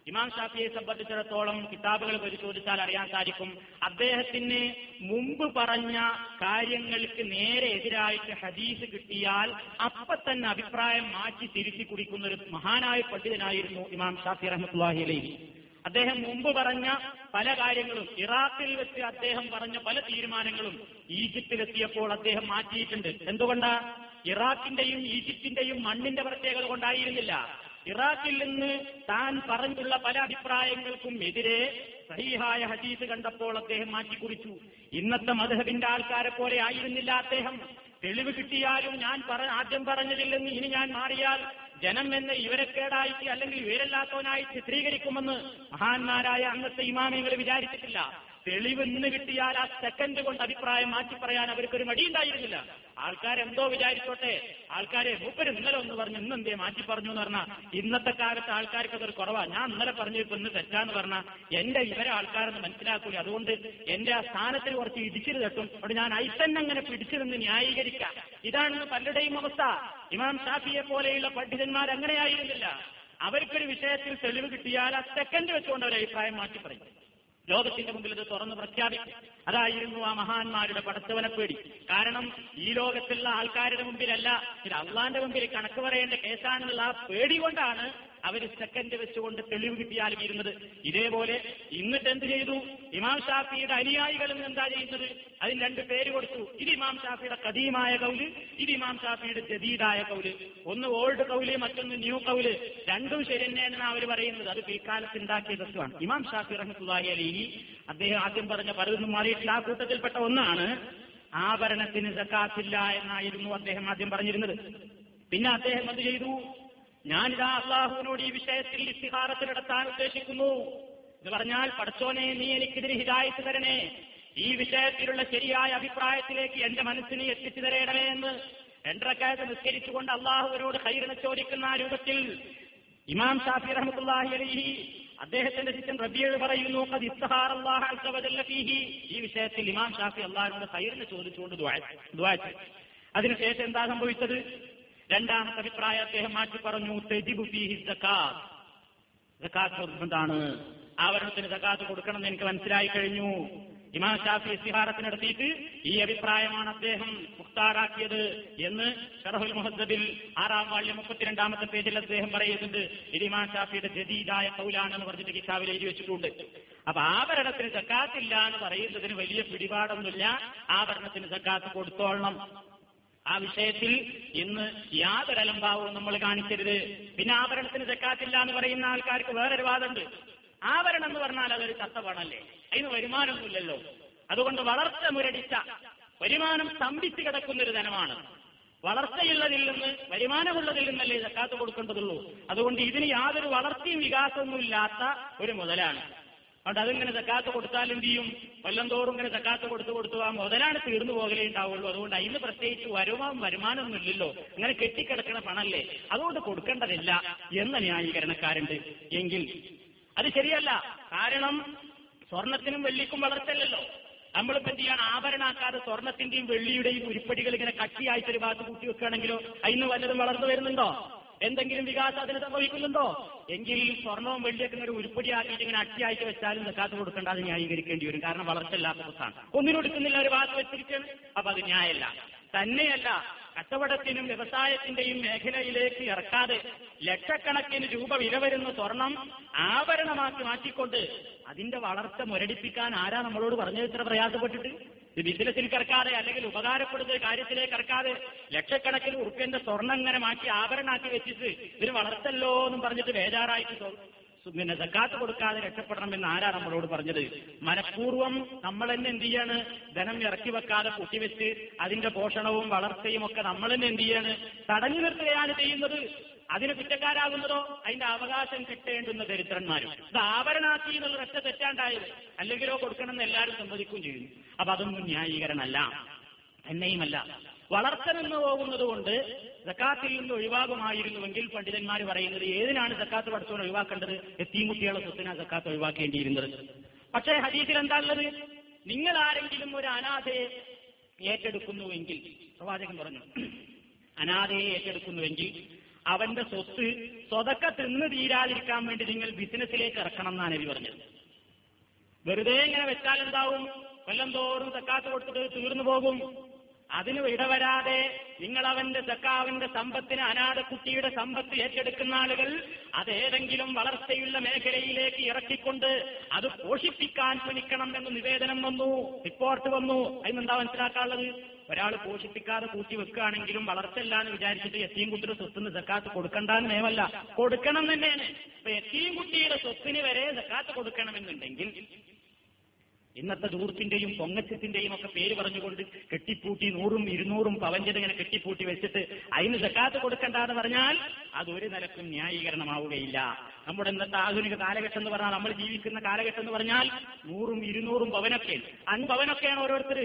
ഇമാം ഷാഫിയെ സംബന്ധിച്ചിടത്തോളം കിതാബുകൾ പരിശോധിച്ചാൽ അറിയാൻ സാധിക്കും. അദ്ദേഹത്തിന് മുമ്പ് പറഞ്ഞ കാര്യങ്ങൾക്ക് നേരെ എതിരായിട്ട് ഹദീസ് കിട്ടിയാൽ അപ്പൊ തന്നെ അഭിപ്രായം മാറ്റി തിരുത്തി കുടിക്കുന്ന ഒരു മഹാനായ പണ്ഡിതനായിരുന്നു ഇമാം ഷാഫി റഹ്മത്തുല്ലാഹി അലൈഹി. അദ്ദേഹം മുമ്പ് പറഞ്ഞ പല കാര്യങ്ങളും ഇറാഖിൽ വെച്ച് അദ്ദേഹം പറഞ്ഞ പല തീരുമാനങ്ങളും ഈജിപ്തിലെത്തിയപ്പോൾ അദ്ദേഹം മാറ്റിയിട്ടുണ്ട്. എന്തുകൊണ്ടാ? ഇറാഖിന്റെയും ഈജിപ്തിന്റെയും മണ്ണിന്റെ പ്രത്യേകത കൊണ്ടായിരുന്നില്ല. ഇറാഖിൽ നിന്ന് താൻ പറഞ്ഞുള്ള പല അഭിപ്രായങ്ങൾക്കും എതിരെ സഹീഹായ ഹദീസ് കണ്ടപ്പോൾ അദ്ദേഹം മാറ്റിക്കുറിച്ചു ഇന്നത്തെ മധുഹബിന്റെ ആൾക്കാരെ പോലെ ആയിരുന്നില്ല അദ്ദേഹം. തെളിവ് കിട്ടിയാലും ഞാൻ ആദ്യം പറഞ്ഞതിൽ നിന്ന് ഇനി ഞാൻ മാറിയാൽ ജനം എന്നെ ഇവരെക്കേടായിട്ട് അല്ലെങ്കിൽ ഇവരല്ലാത്തവനായി ചിത്രീകരിക്കുമെന്ന് മഹാന്മാരായ അന്നത്തെ ഇമാമികൾ വിചാരിച്ചിട്ടില്ല. തെളിവ് ഇന്ന് കിട്ടിയാൽ ആ സെക്കൻഡ് കൊണ്ട് അഭിപ്രായം മാറ്റി പറയാൻ അവർക്കൊരു മടിയുണ്ടായിരുന്നില്ല. ആൾക്കാരെന്തോ വിചാരിച്ചോട്ടെ. ആൾക്കാരെ മൂപ്പര് ഇന്നലെ ഒന്ന് പറഞ്ഞു ഇന്ന് എന്തേ മാറ്റി പറഞ്ഞു എന്ന് പറഞ്ഞാൽ ഇന്നത്തെ കാലത്ത് ആൾക്കാർക്ക് അതൊരു കുറവാ. ഞാൻ ഇന്നലെ പറഞ്ഞു ഇപ്പൊ ഇന്ന് തെറ്റാന്ന് പറഞ്ഞാൽ എന്റെ ഇവരെ ആൾക്കാരെന്ന് മനസ്സിലാക്കൂല. അതുകൊണ്ട് എന്റെ ആ സ്ഥാനത്തിൽ കുറച്ച് ഇടിച്ചിട്ട് തട്ടും. അവിടെ ഞാൻ ഐത്തന്നെ അങ്ങനെ പിടിച്ചിരുന്ന് ന്യായീകരിക്കാം. ഇതാണ് പലരുടെയും അവസ്ഥ. ഇമാം ഷാഫിയെ പോലെയുള്ള പണ്ഡിതന്മാർ അങ്ങനെയായിരുന്നില്ല. അവർക്കൊരു വിഷയത്തിൽ തെളിവ് കിട്ടിയാൽ ആ സെക്കൻഡ് വെച്ചുകൊണ്ട് അവർ അഭിപ്രായം മാറ്റി പറയും. ലോകത്തിന്റെ മുമ്പിൽ ഇത് തുറന്നു പ്രഖ്യാപിക്കും. അതായിരുന്നു ആ മഹാന്മാരുടെ പടച്ചവനെ പേടി. കാരണം ഈ ലോകത്തുള്ള ആൾക്കാരുടെ മുമ്പിലല്ല ഇത് അള്ളാന്റെ മുമ്പിൽ കണക്ക് പറയേണ്ട കേസാണെന്നുള്ള ആ പേടി കൊണ്ടാണ് അവർ സെക്കൻഡ് വെച്ചുകൊണ്ട് തെളിവ് കിട്ടിയാലും ഇരുന്നത്. ഇതേപോലെ ഇന്നിട്ട് എന്ത് ചെയ്തു? ഇമാം ഷാഫിയുടെ അനുയായികളും എന്താ ചെയ്യുന്നത്? അതിന് രണ്ട് പേര് കൊടുത്തു. ഇത് ഇമാം ഷാഫിയുടെ കദീമായ കൗൽ ഇത് ഇമാം ഷാഫിയുടെ ജദീദായ കൗൽ. ഒന്ന് ഓൾഡ് കൗൽ മറ്റൊന്ന് ന്യൂ കൗൽ. രണ്ടും ശരി തന്നെയാണ് അവർ പറയുന്നത്. അത് പിൽക്കാലത്ത് ഉണ്ടാക്കിയ തത്വമാണ്. ഇമാം ഷാഫി റഹ്മത്തുള്ളാഹി അലൈഹി അദ്ദേഹം ആദ്യം പറഞ്ഞ പലതൊന്നും മാറിയിട്ടില്ല. ആ കൂട്ടത്തിൽപ്പെട്ട ഒന്നാണ് ആഭരണത്തിന് സക്കാത്തില്ല എന്നായിരുന്നു അദ്ദേഹം ആദ്യം പറഞ്ഞിരുന്നത്. പിന്നെ അദ്ദേഹം എന്ത് ചെയ്തു? ഞാനിതാ അള്ളാഹുവിനോട് ഈ വിഷയത്തിൽ ഇസ്തിഹാറത്ത് നടത്താൻ ഉദ്ദേശിക്കുന്നു എന്ന് പറഞ്ഞാൽ പടച്ചോനെ നീ എനിക്കിതിന് ഹിതായത്ത് തരണേ ഈ വിഷയത്തിലുള്ള ശരിയായ അഭിപ്രായത്തിലേക്ക് എന്റെ മനസ്സിനെ എത്തിച്ചു തരേണമേ എന്ന് രണ്ടരക്കാലത്ത് നിസ്കരിച്ചുകൊണ്ട് അള്ളാഹുവിനോട് ഹൈറിനെ ചോദിക്കുന്ന രൂപത്തിൽ ഇമാം ഷാഫി റഹ്മത്തുള്ളാഹി അലിഹി അദ്ദേഹത്തിന്റെ ശിഷ്യൻ റബിയൽ പറയുന്നു. ഈ വിഷയത്തിൽ ഇമാം ഷാഫി അള്ളാഹിനോട് ഹൈറിനെ ചോദിച്ചുകൊണ്ട്. അതിനുശേഷം എന്താ സംഭവിച്ചത് രണ്ടാമത്തെ അഭിപ്രായം അദ്ദേഹം മാറ്റി പറഞ്ഞു നിർബന്ധമാണ് ആവരണത്തിന് സക്കാത്ത് കൊടുക്കണമെന്ന് എനിക്ക് മനസ്സിലായി കഴിഞ്ഞു. ഇമാം ഷാഫി ഇസ്തിഹാറത്ത് നടത്തിയിട്ട് ഈ അഭിപ്രായമാണ് അദ്ദേഹം മുഖ്താറാക്കിയത് എന്ന് ഷറഹുൽ മുഹദ്ദബിൽ ആറാം വാള്യം മുപ്പത്തിരണ്ടാമത്തെ പേജിൽ അദ്ദേഹം പറയുന്നുണ്ട്. ഇത് ഇമാം ഷാഫിയുടെ ജദീദായ കൗലാണെന്ന് പറഞ്ഞിട്ട് കിതാബിൽ എഴുതി വെച്ചിട്ടുണ്ട്. അപ്പൊ ആഭരണത്തിന് സക്കാത്തില്ല എന്ന് പറയുന്നതിന് വലിയ പിടിപാടൊന്നുമില്ല. ആഭരണത്തിന് സക്കാത്ത് കൊടുത്തോളണം. ആ വിഷയത്തിൽ ഇന്ന് യാതൊരു അലംഭാവവും നമ്മൾ കാണിക്കരുത്. പിന്നെ ആഭരണത്തിന് തെക്കാത്തില്ല എന്ന് പറയുന്ന ആൾക്കാർക്ക് വേറൊരു വാദമുണ്ട്. ആഭരണം എന്ന് പറഞ്ഞാൽ അതൊരു ചത്തപണല്ലേ അതിന് വരുമാനമൊന്നുമില്ലല്ലോ. അതുകൊണ്ട് വളർച്ച മുരടിച്ച വരുമാനം സ്തംഭിച്ച് കിടക്കുന്ന ഒരു ധനമാണ്. വളർച്ചയുള്ളതിൽ നിന്ന് വരുമാനമുള്ളതിൽ നിന്നല്ലേ സക്കാത്ത് കൊടുക്കേണ്ടതുള്ളൂ. അതുകൊണ്ട് ഇതിന് യാതൊരു വളർച്ചയും വികാസമൊന്നും ഇല്ലാത്ത ഒരു മുതലാണ്. അതുകൊണ്ട് അതിങ്ങനെ സക്കാത്ത് കൊടുത്താൽ എന്ത് ചെയ്യും? കൊല്ലം തോറും ഇങ്ങനെ സക്കാത്ത് കൊടുത്തു കൊടുത്തു ആ മുതലാണ് തീർന്നു പോകലേ ഉണ്ടാവുള്ളൂ. അതുകൊണ്ട് അതിന് പ്രത്യേകിച്ച് വരുമാനം വരുമാനമൊന്നും ഇല്ലല്ലോ. ഇങ്ങനെ കെട്ടിക്കിടക്കണ പണല്ലേ? അതുകൊണ്ട് കൊടുക്കേണ്ടതില്ല എന്ന ന്യായീകരണക്കാരുണ്ട്. എങ്കിൽ അത് ശരിയല്ല. കാരണം സ്വർണത്തിനും വെള്ളിക്കും വളർത്തല്ലല്ലോ നമ്മളിപ്പോ എന്ത് ചെയ്യണം? ആഭരണാക്കാതെ സ്വർണത്തിന്റെയും വെള്ളിയുടെയും ഉരുപ്പടികൾ ഇങ്ങനെ കട്ടിയായിട്ട് ഒരു ഭാഗത്ത് കൂട്ടി വെക്കുകയാണെങ്കിലോ അതിന് വല്ലതും വളർന്നു വരുന്നുണ്ടോ? എന്തെങ്കിലും വികാസം അതിന് സംഭവിക്കുന്നുണ്ടോ? എങ്കിൽ സ്വർണവും വെള്ളിയൊക്കെ ഒരു ഒരു ഉരുപ്പടിയാക്കിയിട്ട് ഇങ്ങനെ അട്ടിയായിട്ട് വെച്ചാലും സക്കാത്ത് കൊടുക്കേണ്ട അത് ന്യായീകരിക്കേണ്ടി വരും. കാരണം വളർച്ചയില്ലാത്ത പുസ്തകമാണ് ഒന്നിനും എടുക്കുന്നില്ല ഒരു ഭാഗത്ത് വെച്ചിരിക്കുകയാണ്. അപ്പൊ അത് ന്യായമല്ല തന്നെയല്ല കച്ചവടത്തിനും വ്യവസായത്തിന്റെയും മേഖലയിലേക്ക് ഇറക്കാതെ ലക്ഷക്കണക്കിന് രൂപ വില വരുന്ന സ്വർണം ആഭരണമാക്കി മാറ്റിക്കൊണ്ട് അതിന്റെ വളർച്ച മുരടിപ്പിക്കാൻ ആരാ നമ്മളോട് പറഞ്ഞു ഇത്ര പ്രയാസപ്പെട്ടിട്ട്? ബിസിനസ്സിൽ കിടക്കാതെ അല്ലെങ്കിൽ ഉപകാരപ്പെടുന്ന കാര്യത്തിലേക്ക് കിടക്കാതെ ലക്ഷക്കണക്കിന് ഉറുപ്പ്യന്റെ സ്വർണം ഇങ്ങനെ മാറ്റി ആഭരണമാക്കി വെച്ചിട്ട് ഇതിന് വളർത്തല്ലോ എന്നും പറഞ്ഞിട്ട് ബേജാറായിട്ട് പിന്നെ സക്കാത്ത് കൊടുക്കാതെ രക്ഷപ്പെടണം എന്ന് ആരാ നമ്മളോട് പറഞ്ഞത്? മനഃപൂർവം നമ്മൾ തന്നെ എന്ത് ചെയ്യാണ്? ധനം ഇറക്കി വെക്കാതെ കുത്തിവെച്ച് അതിന്റെ പോഷണവും വളർച്ചയും ഒക്കെ നമ്മൾ തന്നെ എന്ത് ചെയ്യാണ്? തടഞ്ഞു നിർത്തുകയാണ് ചെയ്യുന്നത്. അതിന് കുറ്റക്കാരാകുന്നതോ അതിന്റെ അവകാശം കിട്ടേണ്ടുന്ന ദരിദ്രന്മാരും. അത് ആവരണാക്കി എന്നുള്ള ഒറ്റ തെറ്റാണ്ടായത്. അല്ലെങ്കിലോ കൊടുക്കണമെന്ന് എല്ലാവരും സമ്മതിക്കുകയും ചെയ്യുന്നു. അപ്പൊ അതൊന്നും ന്യായീകരണമല്ല. എന്നെയുമല്ല. വളർച്ച നിന്ന് പോകുന്നത് കൊണ്ട് സക്കാത്തിൽ നിന്ന് ഒഴിവാകുമായിരുന്നുവെങ്കിൽ പണ്ഡിതന്മാർ പറയുന്നത് ഏതിനാണ് സക്കാത്ത് പഠിച്ചോണ്ട് ഒഴിവാക്കേണ്ടത്? എത്തിമുട്ടിയുള്ള കുട്ടികളെ സ്വത്തിനാ സക്കാത്ത് ഒഴിവാക്കേണ്ടിയിരുന്നത്. പക്ഷേ ഹദീസിൽ എന്താ ഉള്ളത്? നിങ്ങൾ ആരെങ്കിലും ഒരു അനാഥയെ ഏറ്റെടുക്കുന്നുവെങ്കിൽ പ്രവാചകൻ പറഞ്ഞു അനാഥയെ ഏറ്റെടുക്കുന്നുവെങ്കിൽ അവന്റെ സ്വത്ത് സ്വതൊക്കെ തിന്നു തീരാതിരിക്കാൻ വേണ്ടി നിങ്ങൾ ബിസിനസ്സിലേക്ക് ഇറക്കണം എന്നാണ് നബി പറഞ്ഞത്. വെറുതെ ഇങ്ങനെ വെച്ചാൽ എന്താവും? കൊല്ലം തോറും സക്കാത്ത് കൊടുത്തിട്ട് തീർന്നു പോകും. അതിന് ഇടവരാതെ നിങ്ങൾ അവന്റെ സക്കാവിന്റെ സമ്പത്തിന് അനാഥ കുട്ടിയുടെ സമ്പത്ത് ഏറ്റെടുക്കുന്ന ആളുകൾ അതേതെങ്കിലും വളർച്ചയുള്ള മേഖലയിലേക്ക് ഇറക്കിക്കൊണ്ട് അത് പോഷിപ്പിക്കാൻ ശ്രമിക്കണം എന്ന് നിവേദനം വന്നു റിപ്പോർട്ട് വന്നു. അതിനെന്താ മനസ്സിലാക്കാനുള്ളത്? ഒരാൾ പോഷിപ്പിക്കാതെ കൂട്ടി വെക്കുകയാണെങ്കിലും വളർച്ചല്ല എന്ന് വിചാരിച്ചിട്ട് എത്തിയും കുട്ടിയുടെ സ്വത്തിന് സക്കാത്ത് കൊടുക്കണ്ടെന്ന് നിയമല്ല കൊടുക്കണം തന്നെയാണ്. ഇപ്പൊ എത്തിയും കുട്ടിയുടെ സ്വത്തിന് വരെ സക്കാത്ത് കൊടുക്കണമെന്നുണ്ടെങ്കിൽ ഇന്നത്തെ ദൂർത്തിന്റെയും പൊങ്ങച്ചത്തിന്റെയും ഒക്കെ പേര് പറഞ്ഞുകൊണ്ട് കെട്ടിപ്പൂട്ടി നൂറും ഇരുന്നൂറും പവഞ്ചത് ഇങ്ങനെ കെട്ടിപ്പൂട്ടി വെച്ചിട്ട് അതിന് സക്കാത്ത് കൊടുക്കണ്ട എന്ന് പറഞ്ഞാൽ അത് ഒരു നിലക്കും ന്യായീകരണമാവുകയില്ല. നമ്മുടെ ഇന്നത്തെ ആധുനിക കാലഘട്ടം എന്ന് പറഞ്ഞാൽ നമ്മൾ ജീവിക്കുന്ന കാലഘട്ടം എന്ന് പറഞ്ഞാൽ നൂറും ഇരുന്നൂറും പവനൊക്കെ അൻപവനൊക്കെയാണ് പവനൊക്കെയാണ് ഓരോരുത്തർ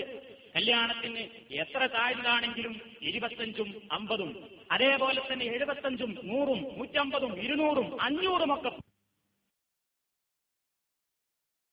കല്യാണത്തിന് എത്ര താഴ്ന്നതാണെങ്കിലും ഇരുപത്തഞ്ചും അമ്പതും. അതേപോലെ തന്നെ എഴുപത്തഞ്ചും നൂറും നൂറ്റമ്പതും ഇരുന്നൂറും അഞ്ഞൂറും ഒക്കെ